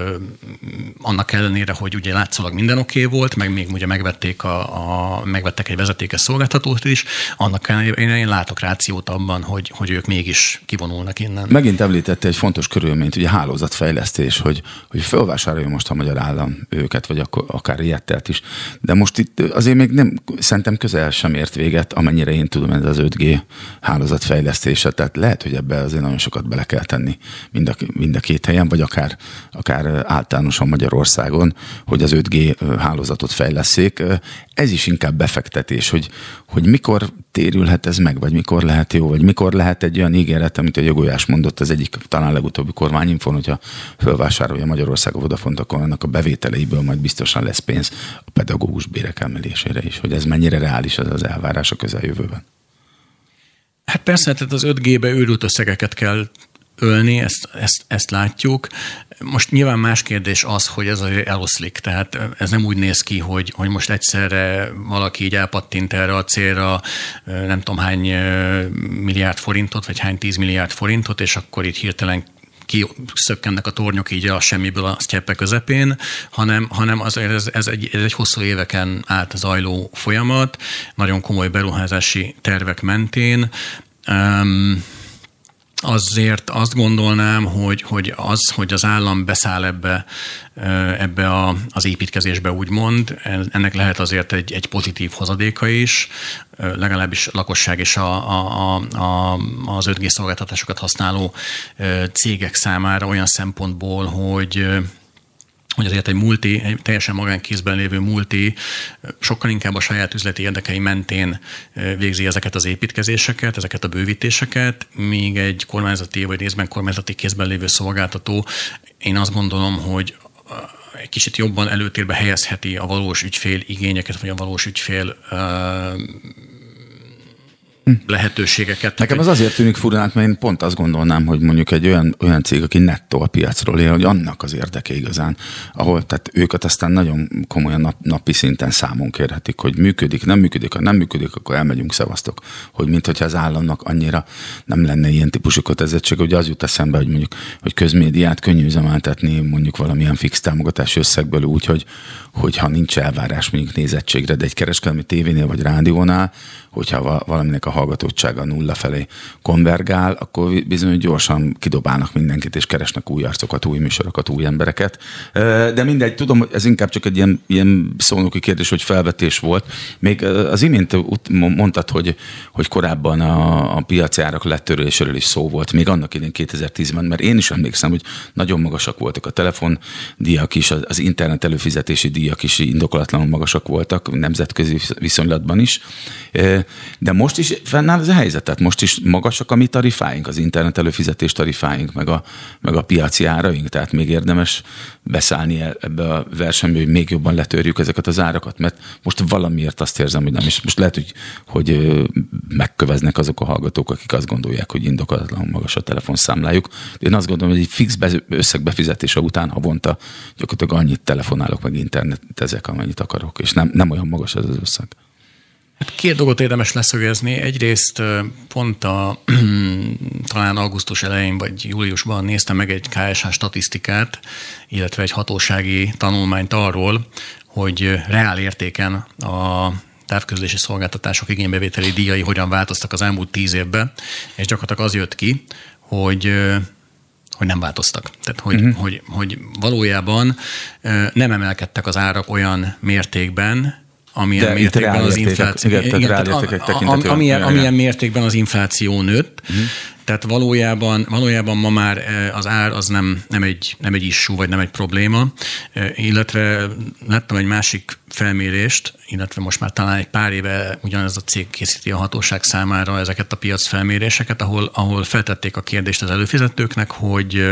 Speaker 7: annak ellenére, hogy ugye látszólag minden oké okay volt, meg még ugye megvették, a, a, megvettek egy vezetékes szolgáltatót is, annak ellenére én, látok rációt abban, hogy, hogy ők mégis kivonulnak innen.
Speaker 1: Megint említette egy fontos körülményt, ugye hálózatfejlesztés, hogy, hogy felvásárolja most a magyar állam őket, vagy akkor akár ilyettelt is. De most itt azért még nem, szerintem közel sem ért véget, amennyire én tudom, ez az 5G hálózatfejlesztése. Tehát lehet, hogy ebbe azért nagyon sokat bele kell tenni mind a, mind a két helyen, vagy akár, akár általánosan Magyarországon, hogy az 5G hálózatot fejleszék. Ez is inkább befektetés, hogy, hogy mikor térülhet ez meg, vagy mikor lehet jó, vagy mikor lehet egy olyan ígéret, amit a Jogójás mondott az egyik talán legutóbbi kormányinfon, hogyha fölvásárolja Magyarország a Vodafont, akkor annak a bevételeiből majd biztosan lesz pénz a pedagógus bérek emelésére is, hogy ez mennyire reális az az elvárás a közeljövőben.
Speaker 7: Hát persze, tehát az 5G-be őrült összegeket kell ölni, ezt, ezt, ezt látjuk. Most nyilván más kérdés az, hogy ez azért eloszlik, tehát ez nem úgy néz ki, hogy, hogy most egyszerre valaki így elpattint erre a célra nem tudom hány milliárd forintot, vagy hány tíz milliárd forintot, és akkor itt hirtelen kiszökkennek a tornyok így a semmiből a sztyeppe közepén, hanem, hanem az, ez, ez, egy, ez egy hosszú éveken át zajló folyamat, nagyon komoly beruházási tervek mentén. Um, azért azt gondolnám, hogy, hogy az, hogy az állam beszáll ebbe, ebbe a, az építkezésbe úgymond, ennek lehet azért egy, egy pozitív hozadéka is, legalábbis lakosság és a, a, a, az 5G szolgáltatásokat használó cégek számára olyan szempontból, hogy hogy azért egy multi, egy teljesen magánkézben lévő multi sokkal inkább a saját üzleti érdekei mentén végzi ezeket az építkezéseket, ezeket a bővítéseket, míg egy kormányzati vagy részben kormányzati kézben lévő szolgáltató, én azt gondolom, hogy egy kicsit jobban előtérbe helyezheti a valós ügyfél igényeket, vagy a valós ügyfél lehetőségeket.
Speaker 1: Nekem az azért tűnik furán, mert én pont azt gondolnám, hogy mondjuk egy olyan, olyan cég, aki nettó a piacról él, hogy annak az érdeke igazán, ahol tehát őket aztán nagyon komolyan nap, napi szinten számon kérhetik, hogy működik, nem működik, ha nem működik, akkor elmegyünk, szevasztok. Hogy mint hogyha az államnak annyira nem lenne ilyen típusú kötelezettség, hogy az jut eszembe, hogy mondjuk, hogy közmédiát könnyű üzemeltetni mondjuk valamilyen fix támogatási összegből úgy, hogy, hogyha nincs elvárás mondjuk nézettségre, de egy kereskedelmi tévénél vagy rádiónál, hogyha valaminek a hallgatottsága nulla felé konvergál, akkor bizony gyorsan kidobálnak mindenkit, és keresnek új arcokat, új műsorokat, új embereket. De mindegy, tudom, hogy ez inkább csak egy ilyen, ilyen szónoki kérdés, hogy felvetés volt. Még az imént mondtad, hogy, hogy korábban a, a piaci árak letörésről is szó volt, még annak idén 2010-ben, mert én is emlékszem, hogy nagyon magasak voltak a telefondíjak is, az internet előfizetési díjak is indokolatlanul magasak voltak, nemzetközi viszonylatban is. De most is fennáll ez a helyzet, tehát most is magasak a mi tarifáink, az internet előfizetés tarifáink, meg a, meg a piaci áraink, tehát még érdemes beszállni ebbe a versenybe, hogy még jobban letörjük ezeket az árakat, mert most valamiért azt érzem, hogy nem, és most lehet, hogy, hogy megköveznek azok a hallgatók, akik azt gondolják, hogy indokolatlanul magas a telefonszámlájuk. Én azt gondolom, hogy egy fix összegbefizetése után havonta gyakorlatilag annyit telefonálok, meg internetezek, amennyit akarok, és nem, nem olyan magas ez az összeg.
Speaker 7: Hát két dolgot érdemes leszögezni. Egyrészt pont a talán augusztus elején vagy júliusban néztem meg egy KSH statisztikát, illetve egy hatósági tanulmányt arról, hogy reál értéken a távközlési szolgáltatások igénybevételi díjai hogyan változtak az elmúlt tíz évben, és gyakorlatilag az jött ki, hogy hogy nem változtak. Tehát, hogy, uh-huh. hogy, hogy valójában nem emelkedtek az árak olyan mértékben, amilyen De mértékben az infláció, igen, igen, tehát a, a, amilyen, amilyen mértékben az infláció nőtt. Uh-huh. Tehát valójában, valójában ma már e, az ár az nem, nem, egy, nem egy issú, vagy nem egy probléma, e, illetve láttam egy másik felmérést, illetve most már talán egy pár éve ugyanez a cég készíti a hatóság számára ezeket a piac felméréseket, ahol, ahol feltették a kérdést az előfizetőknek, hogy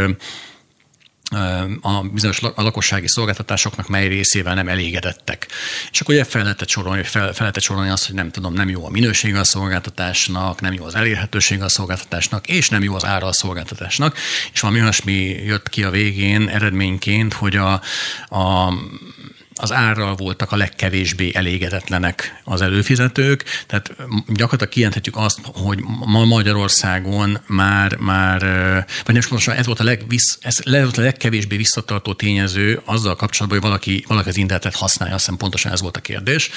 Speaker 7: a bizonyos a lakossági szolgáltatásoknak mely részével nem elégedettek. És akkor ugye fel lehetett sorolni, fel, fel sorolni azt, hogy nem tudom, nem jó a minőség a szolgáltatásnak, nem jó az elérhetőség a szolgáltatásnak, és nem jó az ára a szolgáltatásnak. És valami olyasmi jött ki a végén eredményként, hogy a, a az árral voltak a legkevésbé elégedetlenek az előfizetők, tehát gyakorlatilag kijelenthetjük azt, hogy ma Magyarországon már, már vagy nem most ez volt a, legvisz, ez volt a legkevésbé visszatartó tényező azzal kapcsolatban, hogy valaki, valaki az internetet használja, azt hiszem pontosan ez volt a kérdés,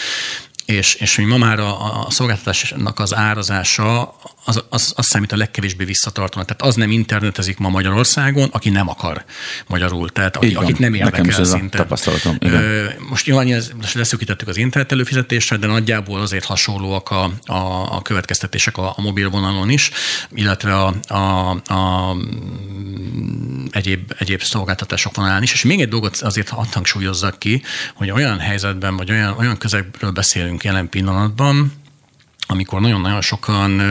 Speaker 7: és, és hogy ma már a, a szolgáltatásnak az árazása az, az, az számít a legkevésbé visszatartónak. Tehát az nem internetezik ma Magyarországon, aki nem akar magyarul, tehát aki, akit nem érdekel szinte.
Speaker 1: tapasztalatom.
Speaker 7: Igen. Most nyilván most leszűkítettük az internet előfizetésre, de nagyjából azért hasonlóak a, a, a következtetések a, a mobil vonalon is, illetve a, a, a egyéb, egyéb szolgáltatások vonalán is. És még egy dolgot azért hadd hangsúlyozzak ki, hogy olyan helyzetben, vagy olyan, olyan közegről beszélünk jelen pillanatban, amikor nagyon-nagyon sokan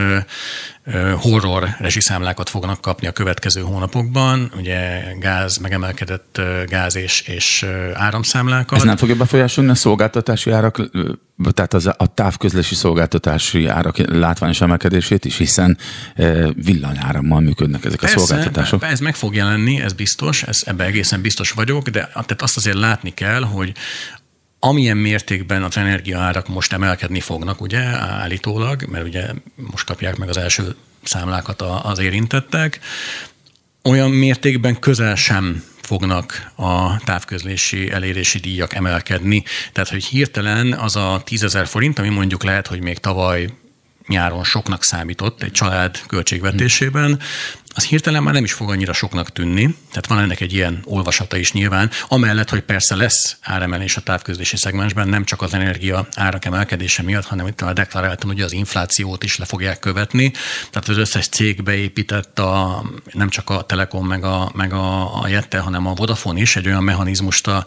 Speaker 7: horror rezsiszámlákat fognak kapni a következő hónapokban, ugye gáz, megemelkedett gáz és, és áramszámlákat.
Speaker 1: Ez nem fogja befolyásolni a szolgáltatási árak, tehát az, a távközlési szolgáltatási árak látványos emelkedését is, hiszen villanyárammal működnek ezek Persze, a szolgáltatások.
Speaker 7: Ez meg fog jelenni, ez biztos, ez, ebben egészen biztos vagyok, de tehát azt azért látni kell, hogy amilyen mértékben az energiaárak most emelkedni fognak, ugye, állítólag, mert ugye most kapják meg az első számlákat az érintettek, olyan mértékben közel sem fognak a távközlési elérési díjak emelkedni. Tehát, hogy hirtelen az a 10 ezer forint, ami mondjuk lehet, hogy még tavaly nyáron soknak számított egy család költségvetésében, az hirtelen már nem is fog annyira soknak tűnni, tehát van ennek egy ilyen olvasata is nyilván, amellett, hogy persze lesz áremelés a távközlési szegmensben, nem csak az energia árak emelkedése miatt, hanem itt a deklaráltam, hogy az inflációt is le fogják követni, tehát az összes cég beépített a, nem csak a Telekom meg a, meg a, a Jette, hanem a Vodafone is egy olyan mechanizmust a,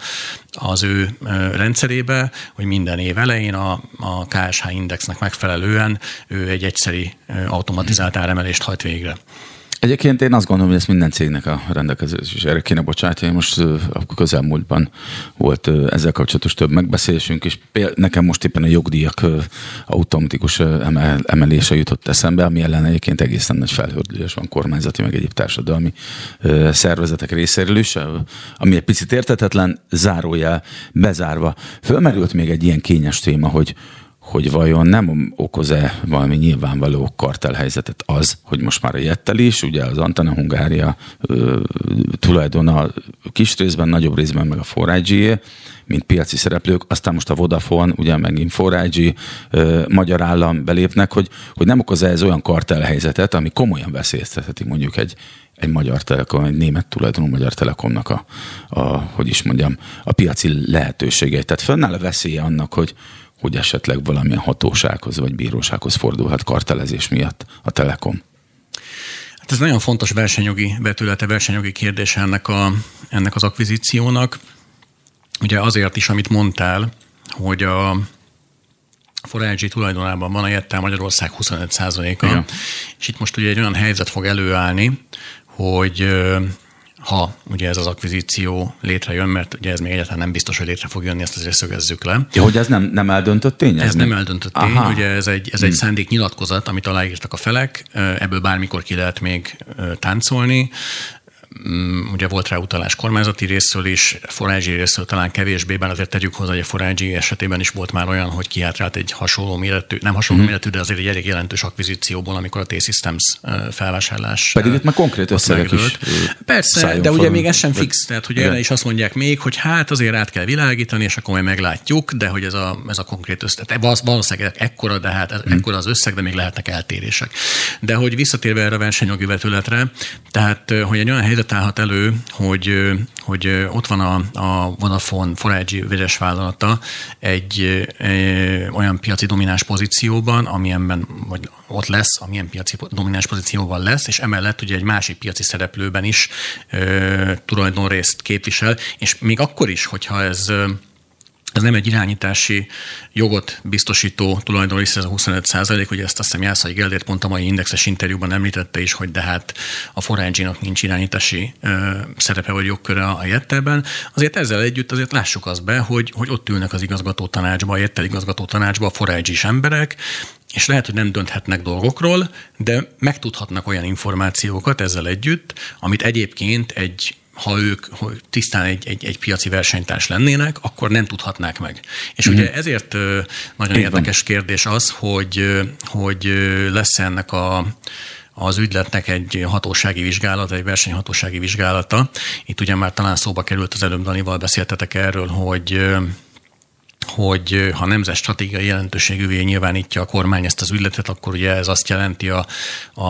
Speaker 7: az ő rendszerébe, hogy minden év elején a, a KSH indexnek megfelelően ő egy egyszeri automatizált áremelést hajt végre.
Speaker 1: Egyébként én azt gondolom, hogy ezt minden cégnek a rendelkezésére kéne bocsátani. Most a közelmúltban volt ezzel kapcsolatos több megbeszélésünk, és nekem most éppen a jogdíjak automatikus emelése jutott eszembe, ami ellen egyébként egészen nagy felhördülés van kormányzati, meg egyéb társadalmi szervezetek részéről is, ami egy picit értetetlen, zárójel bezárva. Fölmerült még egy ilyen kényes téma, hogy hogy vajon nem okoz-e valami nyilvánvaló kartelhelyzetet az, hogy most már a Jettel is, ugye az Antana Hungária ö, tulajdona kis részben, nagyobb részben meg a 4 mint piaci szereplők, aztán most a Vodafone, ugye megint 4 magyar állam belépnek, hogy, hogy nem okoz-e ez olyan kartelhelyzetet, ami komolyan veszélyeztetheti mondjuk egy, egy magyar telekom, egy német tulajdonú magyar telekomnak a, a, hogy is mondjam, a piaci lehetőségeit. Tehát fönnáll a veszélye annak, hogy, hogy esetleg valamilyen hatósághoz vagy bírósághoz fordulhat kartelezés miatt a Telekom?
Speaker 7: Hát ez nagyon fontos versenyjogi betülete, versenyjogi kérdése ennek, a, ennek az akvizíciónak. Ugye azért is, amit mondtál, hogy a Forage tulajdonában van a Jettel Magyarország 25%-a, és itt most ugye egy olyan helyzet fog előállni, hogy ha ugye ez az akvizíció létrejön, mert ugye ez még egyáltalán nem biztos, hogy létre fog jönni, ezt azért szögezzük le.
Speaker 1: Ja, hogy ez nem, nem eldöntött tény?
Speaker 7: Ez, ez nem eldöntött tény, Aha. ugye ez egy, ez egy hmm. szándék nyilatkozat, amit aláírtak a felek, ebből bármikor ki lehet még táncolni. Mm, ugye volt rá utalás kormányzati részről is, forázsi részről talán kevésbé, bár azért tegyük hozzá, hogy a forázsi esetében is volt már olyan, hogy kiátrált egy hasonló méretű, nem hasonló mm-hmm. méretű, de azért egy elég jelentős akvizícióból, amikor a T-Systems felvásárlás.
Speaker 1: Pedig itt már konkrét összegek is.
Speaker 7: Persze, de ugye még ez sem fix, tehát hogy erre is azt mondják még, hogy hát azért át kell világítani, és akkor majd meglátjuk, de hogy ez a, ez a konkrét összeg, tehát valószínűleg ekkora, de hát ez, mm. ekkora az összeg, de még lehetnek eltérések. De hogy visszatérve erre a versenyjogi vetületre, tehát hogy egy olyan helyzet állhat elő, hogy, hogy ott van a, a Vodafone Forage vegyes vállalata egy, egy olyan piaci domináns pozícióban, amilyenben, vagy ott lesz, amilyen piaci domináns pozícióban lesz, és emellett ugye egy másik piaci szereplőben is e, tulajdonrészt képvisel, és még akkor is, hogyha ez ez nem egy irányítási jogot biztosító tulajdonrész, ez a 25 százalék, ugye ezt azt hiszem Jászai Geldért pont a mai indexes interjúban említette is, hogy de hát a forage nincs irányítási ö, szerepe vagy jogköre a Jettelben. Azért ezzel együtt azért lássuk azt be, hogy, hogy ott ülnek az igazgató tanácsba, a Jettel igazgató tanácsba a forage emberek, és lehet, hogy nem dönthetnek dolgokról, de megtudhatnak olyan információkat ezzel együtt, amit egyébként egy ha ők hogy tisztán egy, egy, egy piaci versenytárs lennének, akkor nem tudhatnák meg. És mm-hmm. ugye ezért nagyon Így érdekes van. kérdés az, hogy, hogy lesz ennek a az ügyletnek egy hatósági vizsgálata, egy versenyhatósági vizsgálata. Itt ugye már talán szóba került az előbb Danival beszéltetek erről, hogy hogy ha nemzet stratégiai jelentőségűvé nyilvánítja a kormány ezt az ügyletet, akkor ugye ez azt jelenti a, a,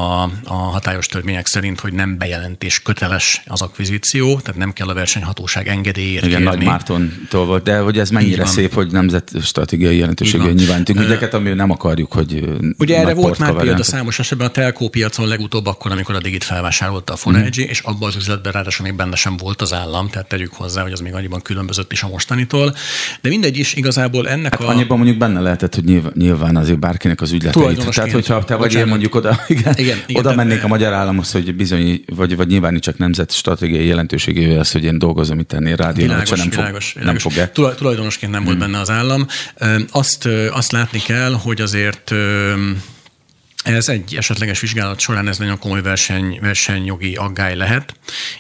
Speaker 7: a hatályos törvények szerint, hogy nem bejelentés köteles az akvizíció, tehát nem kell a versenyhatóság engedélyért
Speaker 1: Igen, kérni. Nagy Mártontól volt, de hogy ez mennyire szép, hogy nemzet stratégiai jelentőségű nyilvánítunk ügyeket, ami nem akarjuk, hogy
Speaker 7: Ugye erre volt már példa számos esetben a telkó piacon legutóbb akkor, amikor a Digit felvásárolta a Fonergy, mm. és abban az üzletben ráadásul még benne sem volt az állam, tehát tegyük hozzá, hogy az még annyiban különbözött is a mostanitól. De mindegy is, igazából ennek
Speaker 1: hát a... annyiban mondjuk benne lehetett, hogy nyilván, nyilván azért bárkinek az ügyleteit. Tehát, hogyha te vagy én mondjuk oda, igen, igen, igen oda mennék a magyar államhoz, hogy bizony, vagy, vagy nyilván csak nemzet stratégiai jelentőségével az, hogy én dolgozom itt ennél rádióban, világos, nem, világos, fog, világos. nem fogják.
Speaker 7: Tulajdonosként nem volt hmm. benne az állam. Azt, azt látni kell, hogy azért ez egy esetleges vizsgálat során ez nagyon komoly verseny, versenyjogi aggály lehet,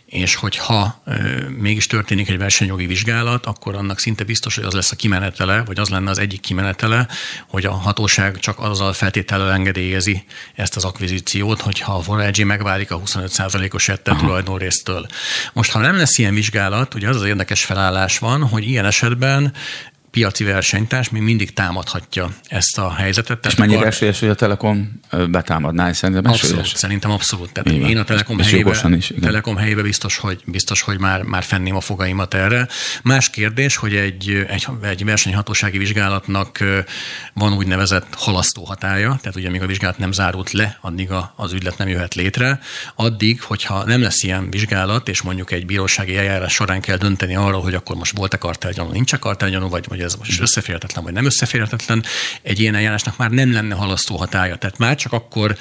Speaker 7: és hogyha e, mégis történik egy versenyjogi vizsgálat, akkor annak szinte biztos, hogy az lesz a kimenetele, vagy az lenne az egyik kimenetele, hogy a hatóság csak azzal feltétellel engedélyezi ezt az akvizíciót, hogyha a Forage megválik a 25%-os ettel tulajdonrésztől. Most, ha nem lesz ilyen vizsgálat, ugye az az érdekes felállás van, hogy ilyen esetben piaci versenytárs még mindig támadhatja ezt a helyzetet.
Speaker 1: És mennyire akar... esélyes, hogy a Telekom betámadná? Szerintem
Speaker 7: esélyes. Abszolút, szerintem abszolút. Tehát Igen. én a Telekom és helyébe, is, Telekom helyébe biztos, hogy, biztos, hogy már, már fenném a fogaimat erre. Más kérdés, hogy egy, egy, egy versenyhatósági vizsgálatnak van úgynevezett halasztó hatája, tehát ugye még a vizsgálat nem zárult le, addig a, az ügylet nem jöhet létre. Addig, hogyha nem lesz ilyen vizsgálat, és mondjuk egy bírósági eljárás során kell dönteni arról, hogy akkor most volt-e kartelgyanú, nincs-e kartelgyanú, vagy, vagy ez most összeférhetetlen, vagy nem összeférhetetlen, egy ilyen eljárásnak már nem lenne halasztó hatája. Tehát már csak akkor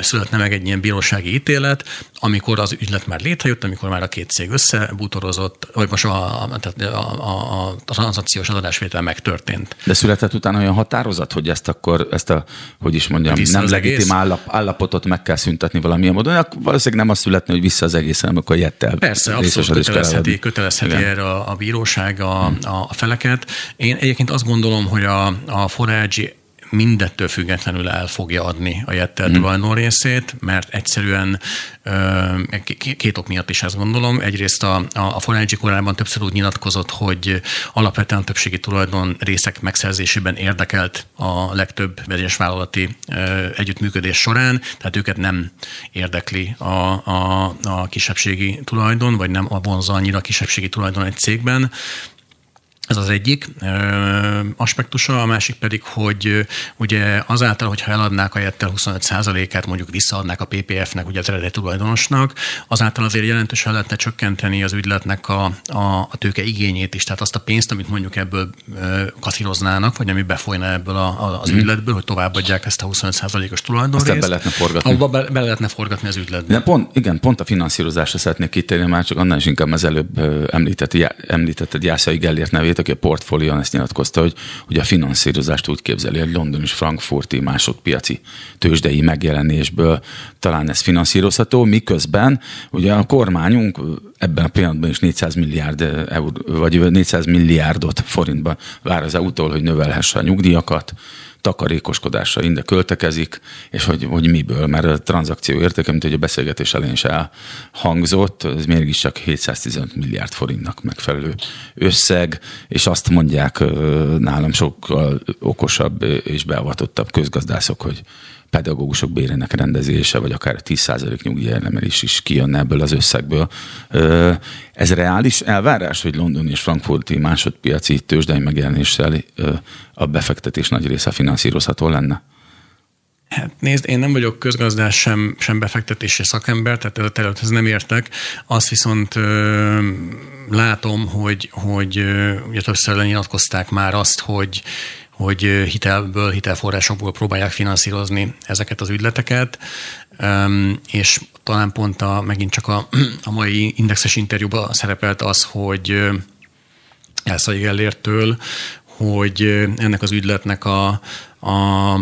Speaker 7: születne meg egy ilyen bírósági ítélet, amikor az ügylet már létrejött, amikor már a két cég összebútorozott, vagy most a, a, a, a, a tranzakciós adásvétel megtörtént.
Speaker 1: De született utána olyan határozat, hogy ezt akkor, ezt a, hogy is mondjam, vissza nem legitim állap, állapotot meg kell szüntetni valamilyen módon. Valószínűleg nem az születni, hogy vissza az egész, hanem akkor jettel.
Speaker 7: Persze, abszolút kötelezheti, kötelezheti erre a, a bíróság a, hmm. a feleket. Én egyébként azt gondolom, hogy a, a forágyi mindettől függetlenül el fogja adni a Jettel mm. tulajdon részét, mert egyszerűen két ok miatt is ezt gondolom. Egyrészt a, a Forenergy korábban többször úgy nyilatkozott, hogy alapvetően többségi tulajdon részek megszerzésében érdekelt a legtöbb vegyes vállalati együttműködés során, tehát őket nem érdekli a, a, a kisebbségi tulajdon, vagy nem a vonza annyira a kisebbségi tulajdon egy cégben. Ez az egyik aspektusa, a másik pedig, hogy ugye azáltal, hogyha eladnák a Jettel 25%-át, mondjuk visszaadnák a PPF-nek, ugye az eredeti tulajdonosnak, azáltal azért jelentősen lehetne csökkenteni az ügyletnek a, a, a tőke igényét is, tehát azt a pénzt, amit mondjuk ebből kaszíroznának, vagy ami befolyna ebből a, a, az mm. ügyletből, hogy továbbadják ezt a 25%-os tulajdonrészt. Aztán
Speaker 1: be lehetne forgatni.
Speaker 7: Abba be, be lehetne forgatni az ügyletbe.
Speaker 1: De pont, igen, pont a finanszírozásra szeretnék kitérni, már csak annál is inkább az előbb említett, említetted Jászai Gellért nevét, aki a portfólión ezt nyilatkozta, hogy, hogy a finanszírozást úgy képzeli, hogy London és Frankfurti másodpiaci tőzsdei megjelenésből talán ez finanszírozható, miközben ugye a kormányunk ebben a pillanatban is 400 milliárd eur, vagy 400 milliárdot forintban vár az EU-tól, hogy növelhesse a nyugdíjakat, takarékoskodásra inde költekezik, és hogy, hogy miből, mert a tranzakció értéke, mint hogy a beszélgetés elején is elhangzott, ez mégiscsak 715 milliárd forintnak megfelelő összeg, és azt mondják nálam sokkal okosabb és beavatottabb közgazdászok, hogy pedagógusok bérének rendezése, vagy akár 10% nyugdíjelemelés is kijönne ebből az összegből. Ez reális elvárás, hogy London és Frankfurti másodpiaci tőzsdei megjelenéssel a befektetés nagy része finanszírozható lenne?
Speaker 7: Hát nézd, én nem vagyok közgazdás, sem, sem befektetési szakember, tehát ez a területhez nem értek. Azt viszont ö, látom, hogy, hogy ö, ugye többször lenyilatkozták már azt, hogy hogy hitelből, hitelforrásokból próbálják finanszírozni ezeket az ügyleteket, és talán pont a, megint csak a, a mai indexes interjúban szerepelt az, hogy Elszai Gellértől, hogy ennek az ügyletnek a, a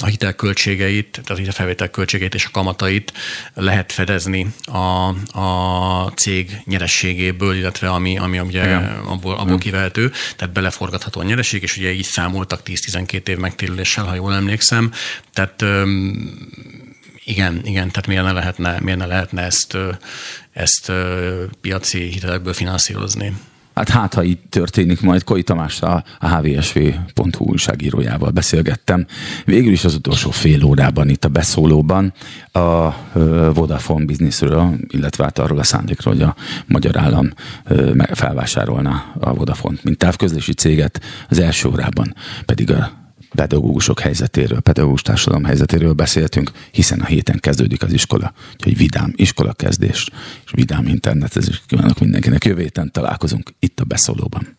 Speaker 7: a hitelköltségeit, tehát a hitelfelvétel költségeit és a kamatait lehet fedezni a, a cég nyerességéből, illetve ami, ami ugye abból, abból kivehető, tehát beleforgatható a nyereség, és ugye így számoltak 10-12 év megtérüléssel, ha jól emlékszem. Tehát igen, igen, tehát miért ne lehetne, miért ne lehetne ezt, ezt piaci hitelekből finanszírozni?
Speaker 1: Hát hát, ha így történik, majd Koi Tamás a, hvsv.hu újságírójával beszélgettem. Végül is az utolsó fél órában itt a beszólóban a Vodafone bizniszről, illetve hát arról a szándékról, hogy a magyar állam felvásárolna a Vodafone mint távközlési céget. Az első órában pedig a pedagógusok helyzetéről, pedagógus társadalom helyzetéről beszéltünk, hiszen a héten kezdődik az iskola, úgyhogy vidám iskola kezdés, és vidám internet, ez is kívánok mindenkinek. Jövő héten találkozunk itt a beszólóban.